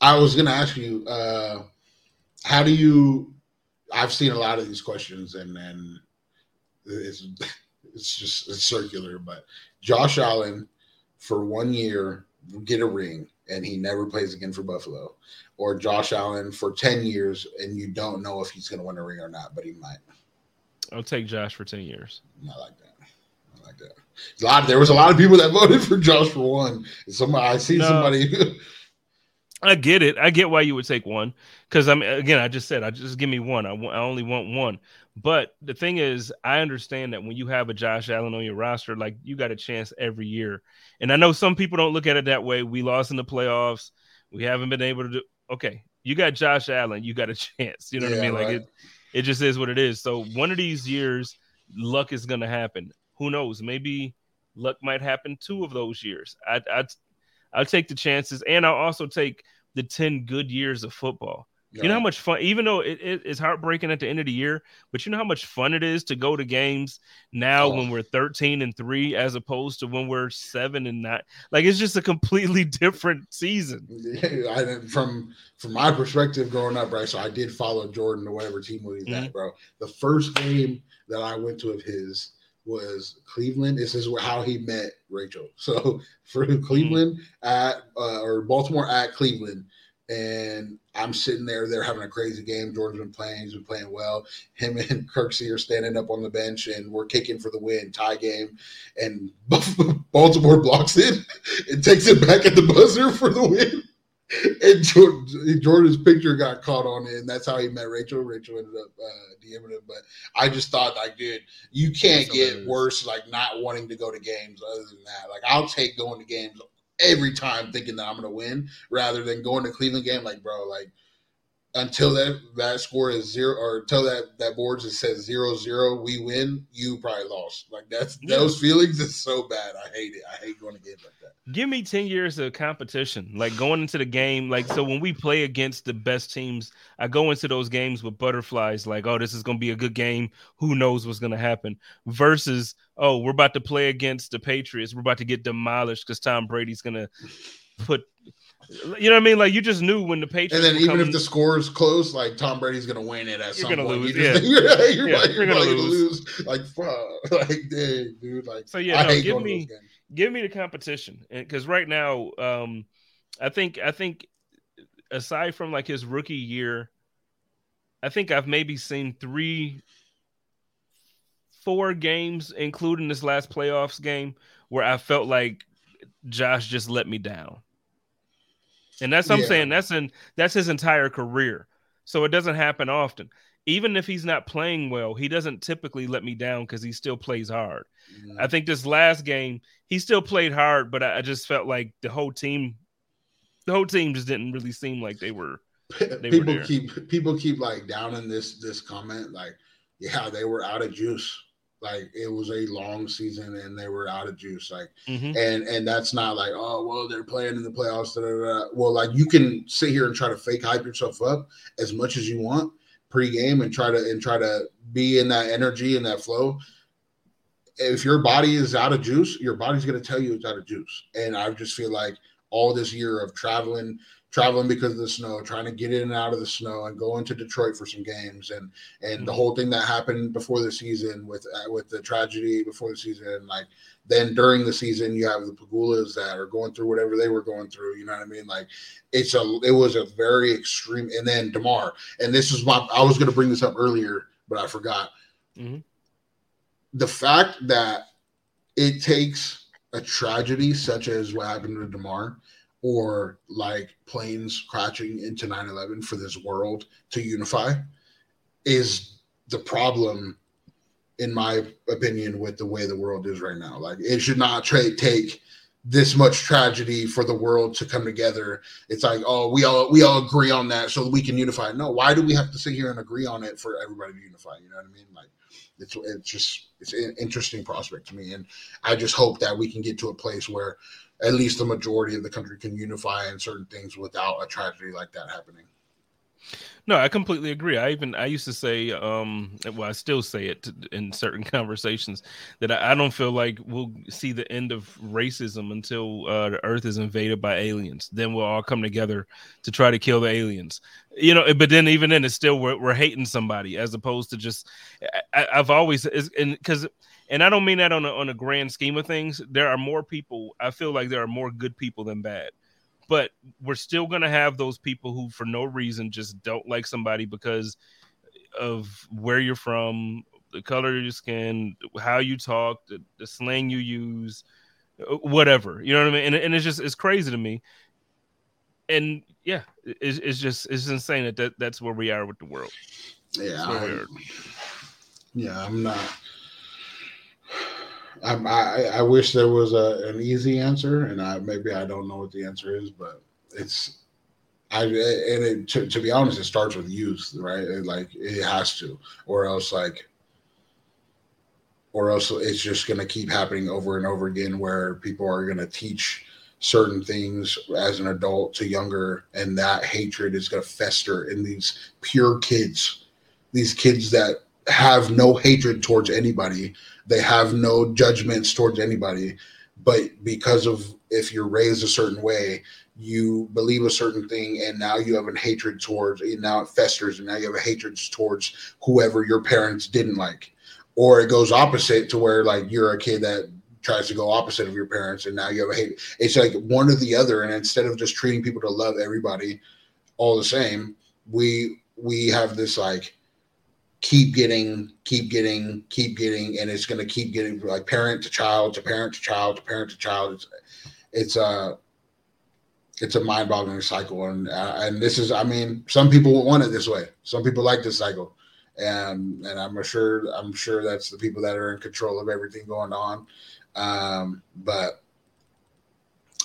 I was going to ask you, uh, how do you? I've seen a lot of these questions, and then it's it's just it's circular. But Josh Allen, for one year, get a ring, and he never plays again for Buffalo, or Josh Allen for ten years, and you don't know if he's going to win a ring or not, but he might. I'll take Josh for ten years. I like that. I like that. A lot. There was a lot of people that voted for Josh for one. Somebody I see no. somebody. I get it. I get why you would take one because I'm again. I just said I just give me one. I, want, I only want one. But the thing is, I understand that when you have a Josh Allen on your roster, like you got a chance every year. And I know some people don't look at it that way. We lost in the playoffs. We haven't been able to do. Okay, you got Josh Allen. You got a chance. You know yeah, what I mean? Like it. It just is what it is. So one of these years, luck is going to happen. Who knows? Maybe luck might happen two of those years. I'd, I'd, I'll take the chances, and I'll also take the 10 good years of football. Yeah. You know how much fun, even though it, it, it's heartbreaking at the end of the year, but you know how much fun it is to go to games now oh. when we're 13 and three as opposed to when we're seven and nine. Like it's just a completely different season. Yeah, I, from from my perspective growing up, right? So I did follow Jordan to whatever team he's mm-hmm. at, bro. The first game that I went to of his was Cleveland. This is how he met Rachel. So for Cleveland mm-hmm. at uh, or Baltimore at Cleveland and I'm sitting there. They're having a crazy game. Jordan's been playing. He's been playing well. Him and Kirksey are standing up on the bench, and we're kicking for the win, tie game. And Baltimore blocks it and takes it back at the buzzer for the win. And Jordan's picture got caught on it, and that's how he met Rachel. Rachel ended up uh, DMing him, but I just thought, like, dude, you can't that's get hilarious. worse, like not wanting to go to games. Other than that, like, I'll take going to games every time thinking that I'm gonna win rather than going to Cleveland game like bro like until that that score is zero or until that that board just says zero zero we win you probably lost like that's yeah. those feelings is so bad I hate it I hate going to games like that give me 10 years of competition like going into the game like so when we play against the best teams I go into those games with butterflies like oh this is gonna be a good game who knows what's gonna happen versus oh, we're about to play against the Patriots. We're about to get demolished because Tom Brady's gonna put. You know what I mean? Like you just knew when the Patriots. And then even coming, if the score is close, like Tom Brady's gonna win it at some point. Lose, you yeah. you're, you're, yeah, like, you're, gonna, lose. lose. Like fuck, like dang, dude. Like so, yeah. No, give me, give me the competition, because right now, um, I think, I think, aside from like his rookie year, I think I've maybe seen three four games, including this last playoffs game, where I felt like Josh just let me down. And that's what yeah. I'm saying. That's in that's his entire career. So it doesn't happen often. Even if he's not playing well, he doesn't typically let me down because he still plays hard. Mm-hmm. I think this last game, he still played hard, but I, I, just felt like the whole team, the whole team just didn't really seem like they were. They people were keep people keep like down in this this comment like, yeah, they were out of juice. Like it was a long season and they were out of juice. Like mm-hmm. and and that's not like, oh well, they're playing in the playoffs. Da, da, da. Well, like you can sit here and try to fake hype yourself up as much as you want pre-game and try to and try to be in that energy and that flow. If your body is out of juice, your body's gonna tell you it's out of juice. And I just feel like all this year of traveling traveling because of the snow, trying to get in and out of the snow, and going to Detroit for some games, and and mm-hmm. the whole thing that happened before the season with uh, with the tragedy before the season, like then during the season you have the Pegulas that are going through whatever they were going through. You know what I mean? Like it's a it was a very extreme, and then Damar, and this is my I was going to bring this up earlier, but I forgot. Mm-hmm. The fact that it takes a tragedy such as what happened to Damar or like planes crashing into 9-11 for this world to unify is the problem in my opinion with the way the world is right now. Like it should not tra- take this much tragedy for the world to come together. It's like oh we all we all agree on that so we can unify. No why do we have to sit here and agree on it for everybody to unify? You know what i mean? Like it's it's just it's an interesting prospect to me and i just hope that we can get to a place where at least the majority of the country can unify in certain things without a tragedy like that happening. No, I completely agree. I even I used to say, um, well, I still say it in certain conversations that I, I don't feel like we'll see the end of racism until uh, the Earth is invaded by aliens. Then we'll all come together to try to kill the aliens. You know, but then even then, it's still we're, we're hating somebody as opposed to just. I, have always because and I don't mean that on a, on a grand scheme of things. There are more people. I feel like there are more good people than bad but we're still going to have those people who for no reason just don't like somebody because of where you're from the color of your skin how you talk the, the slang you use uh, whatever you know what i mean and, and it's just it's crazy to me and yeah it's, it's just it's insane that, that that's where we are with the world yeah I, yeah i'm not I, I, I wish there was a, an easy answer, and I maybe I don't know what the answer is, but it's I and it, to, to be honest, it starts with youth, right? It, like it has to, or else like, or else it's just going to keep happening over and over again where people are going to teach certain things as an adult to younger and that hatred is going to fester in these pure kids these kids that have no hatred towards anybody. They have no judgments towards anybody. But because of if you're raised a certain way you believe a certain thing and now you have a hatred towards and now it festers and now you have a hatred towards whoever your parents didn't like. Or it goes opposite to where like you're a kid that tries to go opposite of your parents and now you have a hate it's like one or the other and instead of just treating people to love everybody all the same we we have this like keep getting keep getting keep getting and it's going to keep getting like parent to child to parent to child to parent to child. It's it's uh it's a mind-boggling cycle and uh, and this is i mean some people want it this way. Some people like this cycle and and i'm sure i'm sure that's the people that are in control of everything going on. Um but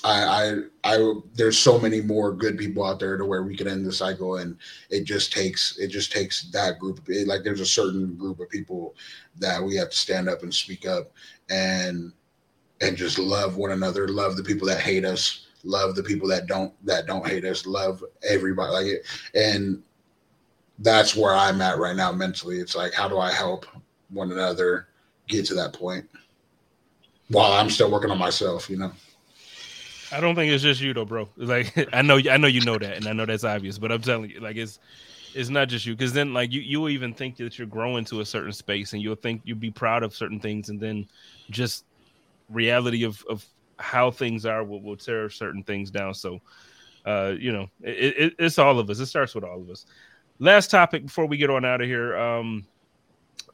I, I, I, there's so many more good people out there to where we can end the cycle, and it just takes, it just takes that group. It, like there's a certain group of people that we have to stand up and speak up, and and just love one another, love the people that hate us, love the people that don't that don't hate us, love everybody like it, and that's where I'm at right now mentally. It's like how do I help one another get to that point while I'm still working on myself, you know. I don't think it's just you though, bro. Like I know I know you know that, and I know that's obvious, but I'm telling you, like it's it's not just you, because then like you you will even think that you're growing to a certain space, and you'll think you'll be proud of certain things, and then just reality of of how things are will, will tear certain things down. So, uh, you know, it, it, it's all of us. It starts with all of us. Last topic before we get on out of here. Um,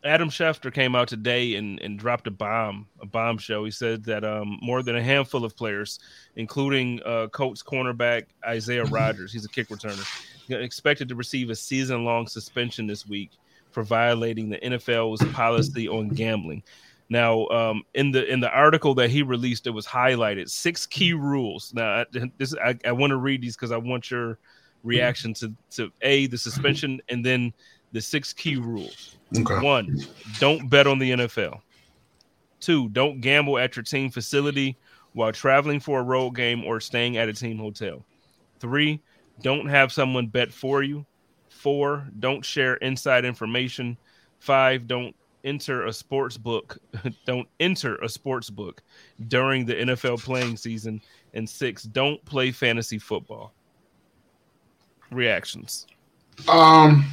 Adam Schefter came out today and, and dropped a bomb, a bombshell. He said that um, more than a handful of players, including uh, Colts cornerback Isaiah Rodgers, he's a kick returner, expected to receive a season long suspension this week for violating the NFL's policy on gambling. Now, um, in the in the article that he released, it was highlighted six key rules. Now, this I, I want to read these because I want your reaction to to a the suspension and then the six key rules. Okay. One, don't bet on the NFL. Two, don't gamble at your team facility while traveling for a road game or staying at a team hotel. Three, don't have someone bet for you. Four, don't share inside information. Five, don't enter a sports book. don't enter a sports book during the NFL playing season. And six, don't play fantasy football. Reactions. Um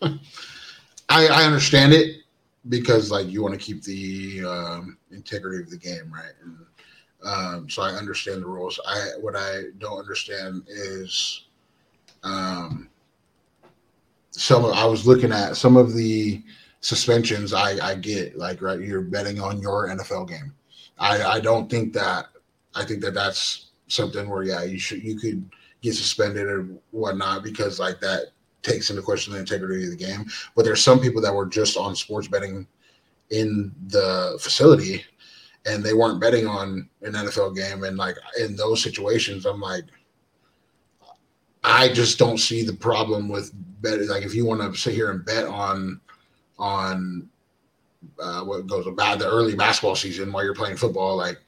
I, I understand it because like you want to keep the um, integrity of the game, right? And um, so I understand the rules. I what I don't understand is um, some. Of, I was looking at some of the suspensions. I I get like right. You're betting on your NFL game. I I don't think that. I think that that's something where yeah you should you could get suspended or whatnot because like that takes into question the integrity of the game. But there's some people that were just on sports betting in the facility and they weren't betting on an NFL game. And like in those situations, I'm like, I just don't see the problem with betting. Like if you want to sit here and bet on on uh, what goes about the early basketball season while you're playing football, like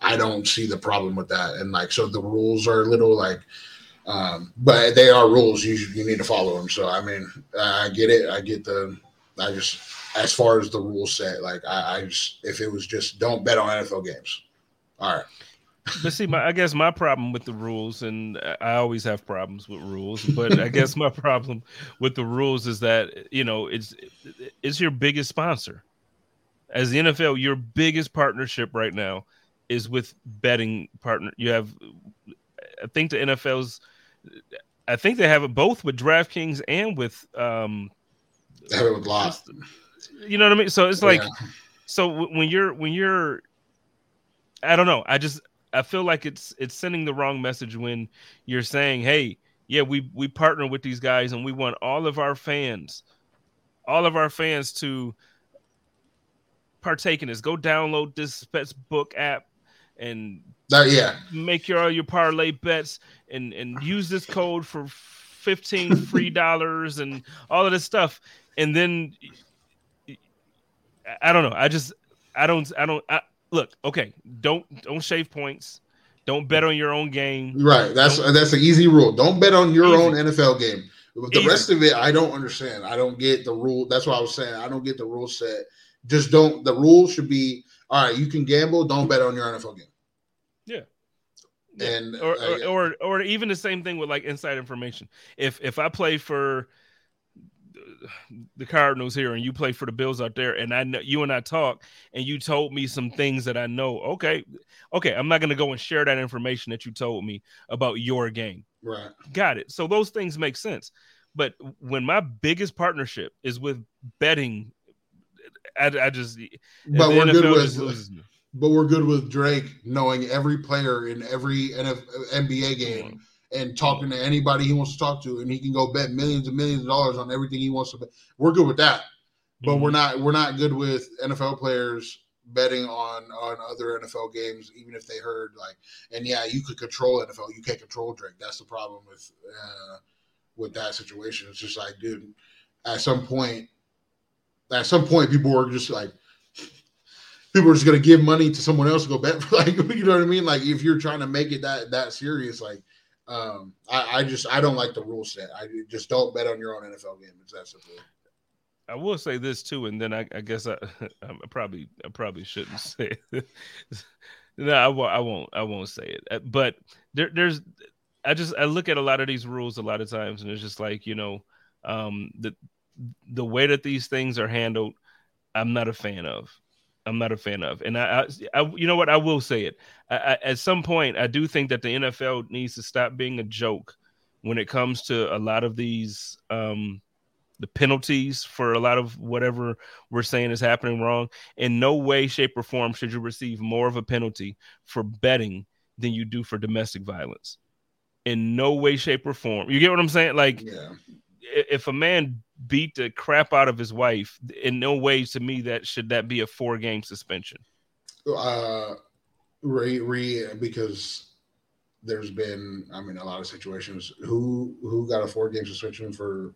I don't see the problem with that. And like so the rules are a little like um, but they are rules. You you need to follow them. So I mean, I get it. I get the. I just as far as the rules set, like I, I just if it was just don't bet on NFL games. All right. but see, my, I guess my problem with the rules, and I always have problems with rules, but I guess my problem with the rules is that you know it's it's your biggest sponsor. As the NFL, your biggest partnership right now is with betting partner. You have, I think the NFL's I think they have it both with DraftKings and with um they have it with Lot. You know what I mean? So it's like yeah. so when you're when you're I don't know. I just I feel like it's it's sending the wrong message when you're saying, "Hey, yeah, we we partner with these guys and we want all of our fans all of our fans to partake in this. Go download this Book app and uh, yeah, make your all your parlay bets and and use this code for fifteen free dollars and all of this stuff, and then I don't know. I just I don't I don't I, look. Okay, don't don't shave points. Don't bet on your own game. Right. That's Don't- that's an easy rule. Don't bet on your Easy. own NFL game. The Easy. rest of it, I don't understand. I don't get the rule. That's what I was saying. I don't get the rule set. Just don't. The rule should be all right. You can gamble. Don't bet on your NFL game. Yeah. And or, uh, or, or or even the same thing with like inside information. If if I play for the Cardinals here and you play for the Bills out there, and I know you and I talk, and you told me some things that I know. Okay, okay, I'm not going to go and share that information that you told me about your game. right. Got it. So those things make sense. But when my biggest partnership is with betting, I, I just But we're good with. Just loses me. But we're good with Drake knowing every player in every NF, NBA game and talking to anybody he wants to talk to, and he can go bet millions and millions of dollars on everything he wants to bet. We're good with that. but Mm-hmm. we're not we're not good with NFL players betting on on other NFL games, even if they heard like. And yeah, you could control NFL, you can't control Drake. That's the problem with uh, with that situation. It's just like, dude, at some point, at some point, people were just like. People are just gonna give money to someone else to go bet like you know what I mean. Like if you're trying to make it that that serious, like um, I, I just I don't like the rule set. I just don't bet on your own NFL game. It's that simple. I will say this too, and then I, I guess I, I probably I probably shouldn't say it. no, I, won't- I won't I won't say it. Uh, But there, there's I just I look at a lot of these rules a lot of times, and it's just like you know um, the the way that these things are handled, I'm not a fan of. I'm not a fan of, and I, I, I you know what I will say it. I, I, at some point, I do think that the NFL needs to stop being a joke when it comes to a lot of these um, the penalties for a lot of whatever we're saying is happening wrong. In no way, shape, or form should you receive more of a penalty for betting than you do for domestic violence. In no way, shape, or form. You get what I'm saying? Like, Yeah. If a man beat the crap out of his wife, in no way to me that should that be a four game suspension. uh re, re because there's been i mean a lot of situations who who got a four game suspension for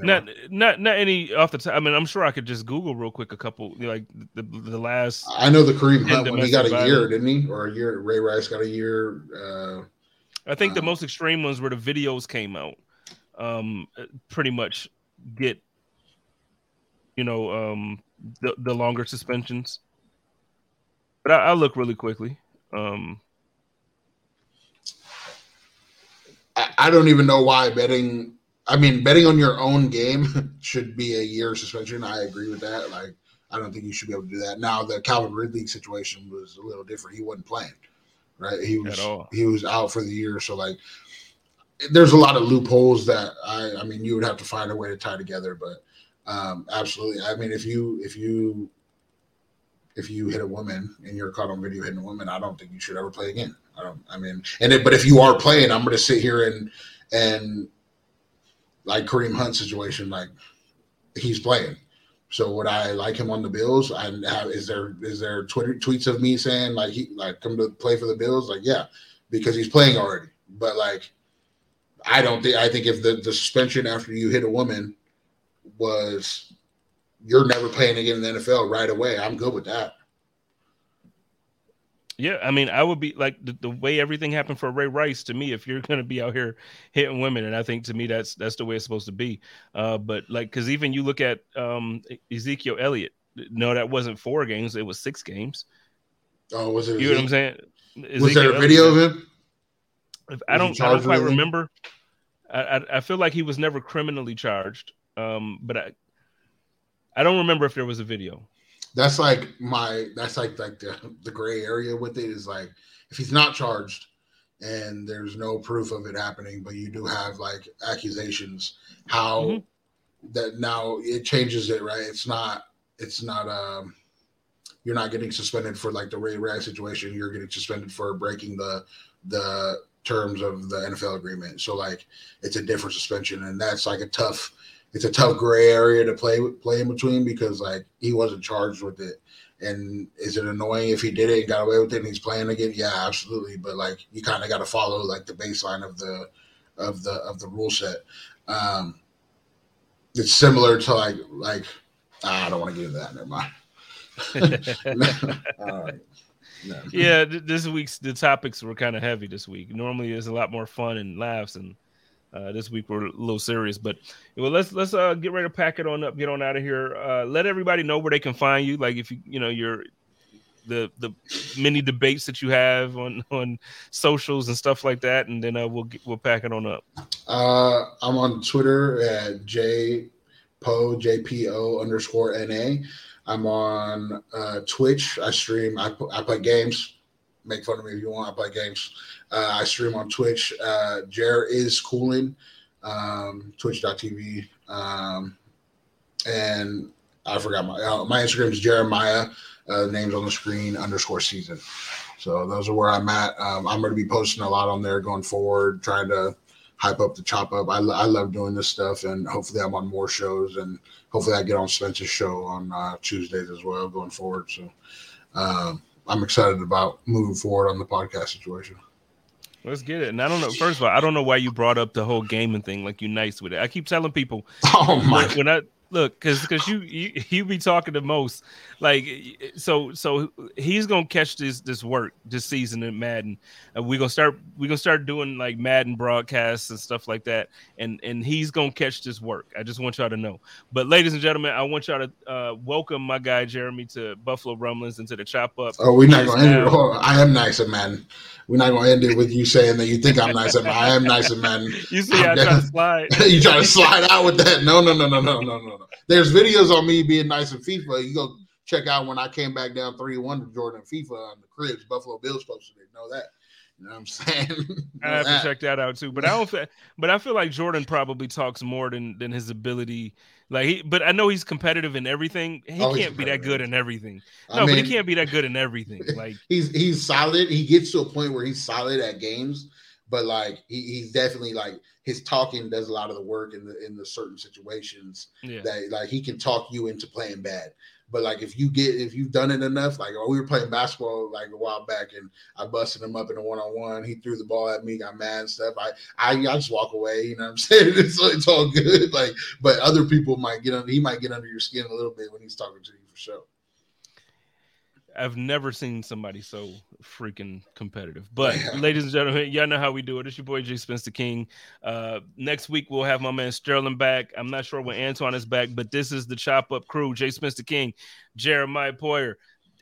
Not wife? not not any off the top. I mean, I'm sure I could just Google real quick a couple like the the last. i know the kareem hunt when he got a domestic year didn't he or a year ray rice got a year uh I think the Um, most extreme ones where the videos came out, um, pretty much get, you know, um, the the longer suspensions. But I, I'll look really quickly. Um, I, I don't even know why betting i mean betting on your own game should be a year suspension. I agree with that. Like i don't think you should be able to do that. Now the calvin ridley situation was a little different. He wasn't playing right? He was he was out for the year. So like there's a lot of loopholes that i i mean you would have to find a way to tie together but um absolutely i mean if you if you if you hit a woman and you're caught on video hitting a woman i don't think you should ever play again i don't i mean and it, but if you are playing i'm going to sit here and and like kareem hunt situation like he's playing so would I like him on the Bills? And have is there is there Twitter tweets of me saying like he like come to play for the Bills? Like yeah, because he's playing already. But like I don't think I think if the, the suspension after you hit a woman was you're never playing again in the NFL right away, I'm good with that. yeah, I mean, I would be like the, the way everything happened for Ray Rice to me. If you're going to be out here hitting women, and I think to me that's that's the way it's supposed to be. Uh, but like, because even you look at um, Ezekiel Elliott, no, that wasn't four games; it was six games. Oh, was it? You know what I'm saying? Was there a video of him? If- I don't. I don't quite remember. I, I I feel like he was never criminally charged. Um, but I I don't remember if there was a video. That's like my that's like like the the gray area with it is like if he's not charged and there's no proof of it happening, but you do have like accusations, how Mhm. that now it changes it, right? It's not it's not um you're not getting suspended for like the Ray Rice situation, you're getting suspended for breaking the the terms of the NFL agreement. So like it's a different suspension and that's like a tough it's a tough gray area to play play in between because like he wasn't charged with it. And is it annoying if he did it and got away with it and he's playing again? Yeah, absolutely. But like you kind of got to follow like the baseline of the of the of the rule set. Um, it's similar to like like I don't want to get into that. Never mind. All right. No. Yeah, th- this week's the topics were kind of heavy this week. Normally, there's a lot more fun and laughs, and uh, this week we're a little serious. But well, let's let's uh, get ready to pack it on up, get on out of here. Uh, let everybody know where they can find you. Like if you you know you're the the many debates that you have on on socials and stuff like that, and then uh, we'll get, we'll pack it on up. Uh, I'm on Twitter at j po jpo underscore na. I'm on uh, Twitch. I stream. I, I play games. Make fun of me if you want. I play games. Uh, I stream on Twitch. Uh, Jer is cooling. Um, Twitch.tv. Um, and I forgot my uh, my Instagram is Jeremiah. Uh, names on the screen underscore season. So those are where I'm at. Um, I'm going to be posting a lot on there going forward, trying to hype up the chop up. I, I love doing this stuff, and hopefully I'm on more shows, and hopefully I get on Spencer's show on uh, Tuesdays as well going forward. So um, I'm excited about moving forward on the podcast situation. Let's get it. And I don't know. First of all, I don't know why you brought up the whole gaming thing. Like you nice with it. I keep telling people. Oh my! When I look, because because you, you you be talking the most. Like so so he's gonna catch this this work this season in Madden. And we're gonna start we're gonna start doing like Madden broadcasts and stuff like that. And and he's gonna catch this work. I just want y'all to know. But ladies and gentlemen, I want y'all to uh, welcome my guy Jeremy to Buffalo Rumblings and to the chop up. Oh, we're not gonna end it. Oh, I am nice at Madden. We're not gonna end it with you saying that you think I'm nice at Madden. I am nice at Madden. You see, I'm I try to slide. you try to slide out with that? No, no, no, no, no, no, no, no. There's videos on me being nice in FIFA. You go check out when I came back down 3 1 to Jordan FIFA on the cribs. Buffalo Bills posted it. Know that. You know what I'm saying? I have that. to check that out too. But I don't feel, but I feel like Jordan probably talks more than than his ability. Like he, but I know he's competitive in everything. He oh, can't be that good in everything. No, I mean, but he can't be that good in everything. Like he's he's solid. He gets to a point where he's solid at games, but like he, he's definitely like his talking does a lot of the work in the in the certain situations yeah. that like he can talk you into playing bad. But like if you get if you've done it enough, like we were playing basketball like a while back, and I busted him up in a one on one. He threw the ball at me, got mad and stuff. I I, I just walk away. You know what I'm saying? It's it's all good. Like, but other people might get under. He might get under your skin a little bit when he's talking to you for sure. I've never seen somebody so freaking competitive. But ladies and gentlemen, y'all know how we do it. It's your boy Jay Spencer King. Uh, next week we'll have my man Sterling back. I'm not sure when Antoine is back, but this is the chop up crew: Jay Spencer King, Jeremiah Poyer,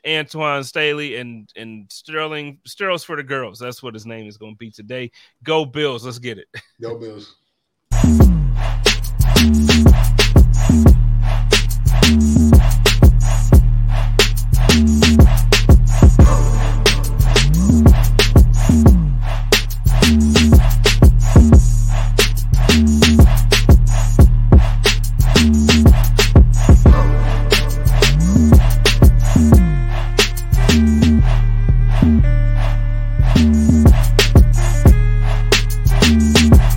Antoine Staley, and and Sterling. Sterling's for the girls. That's what his name is going to be today. Go Bills! Let's get it. Go Bills.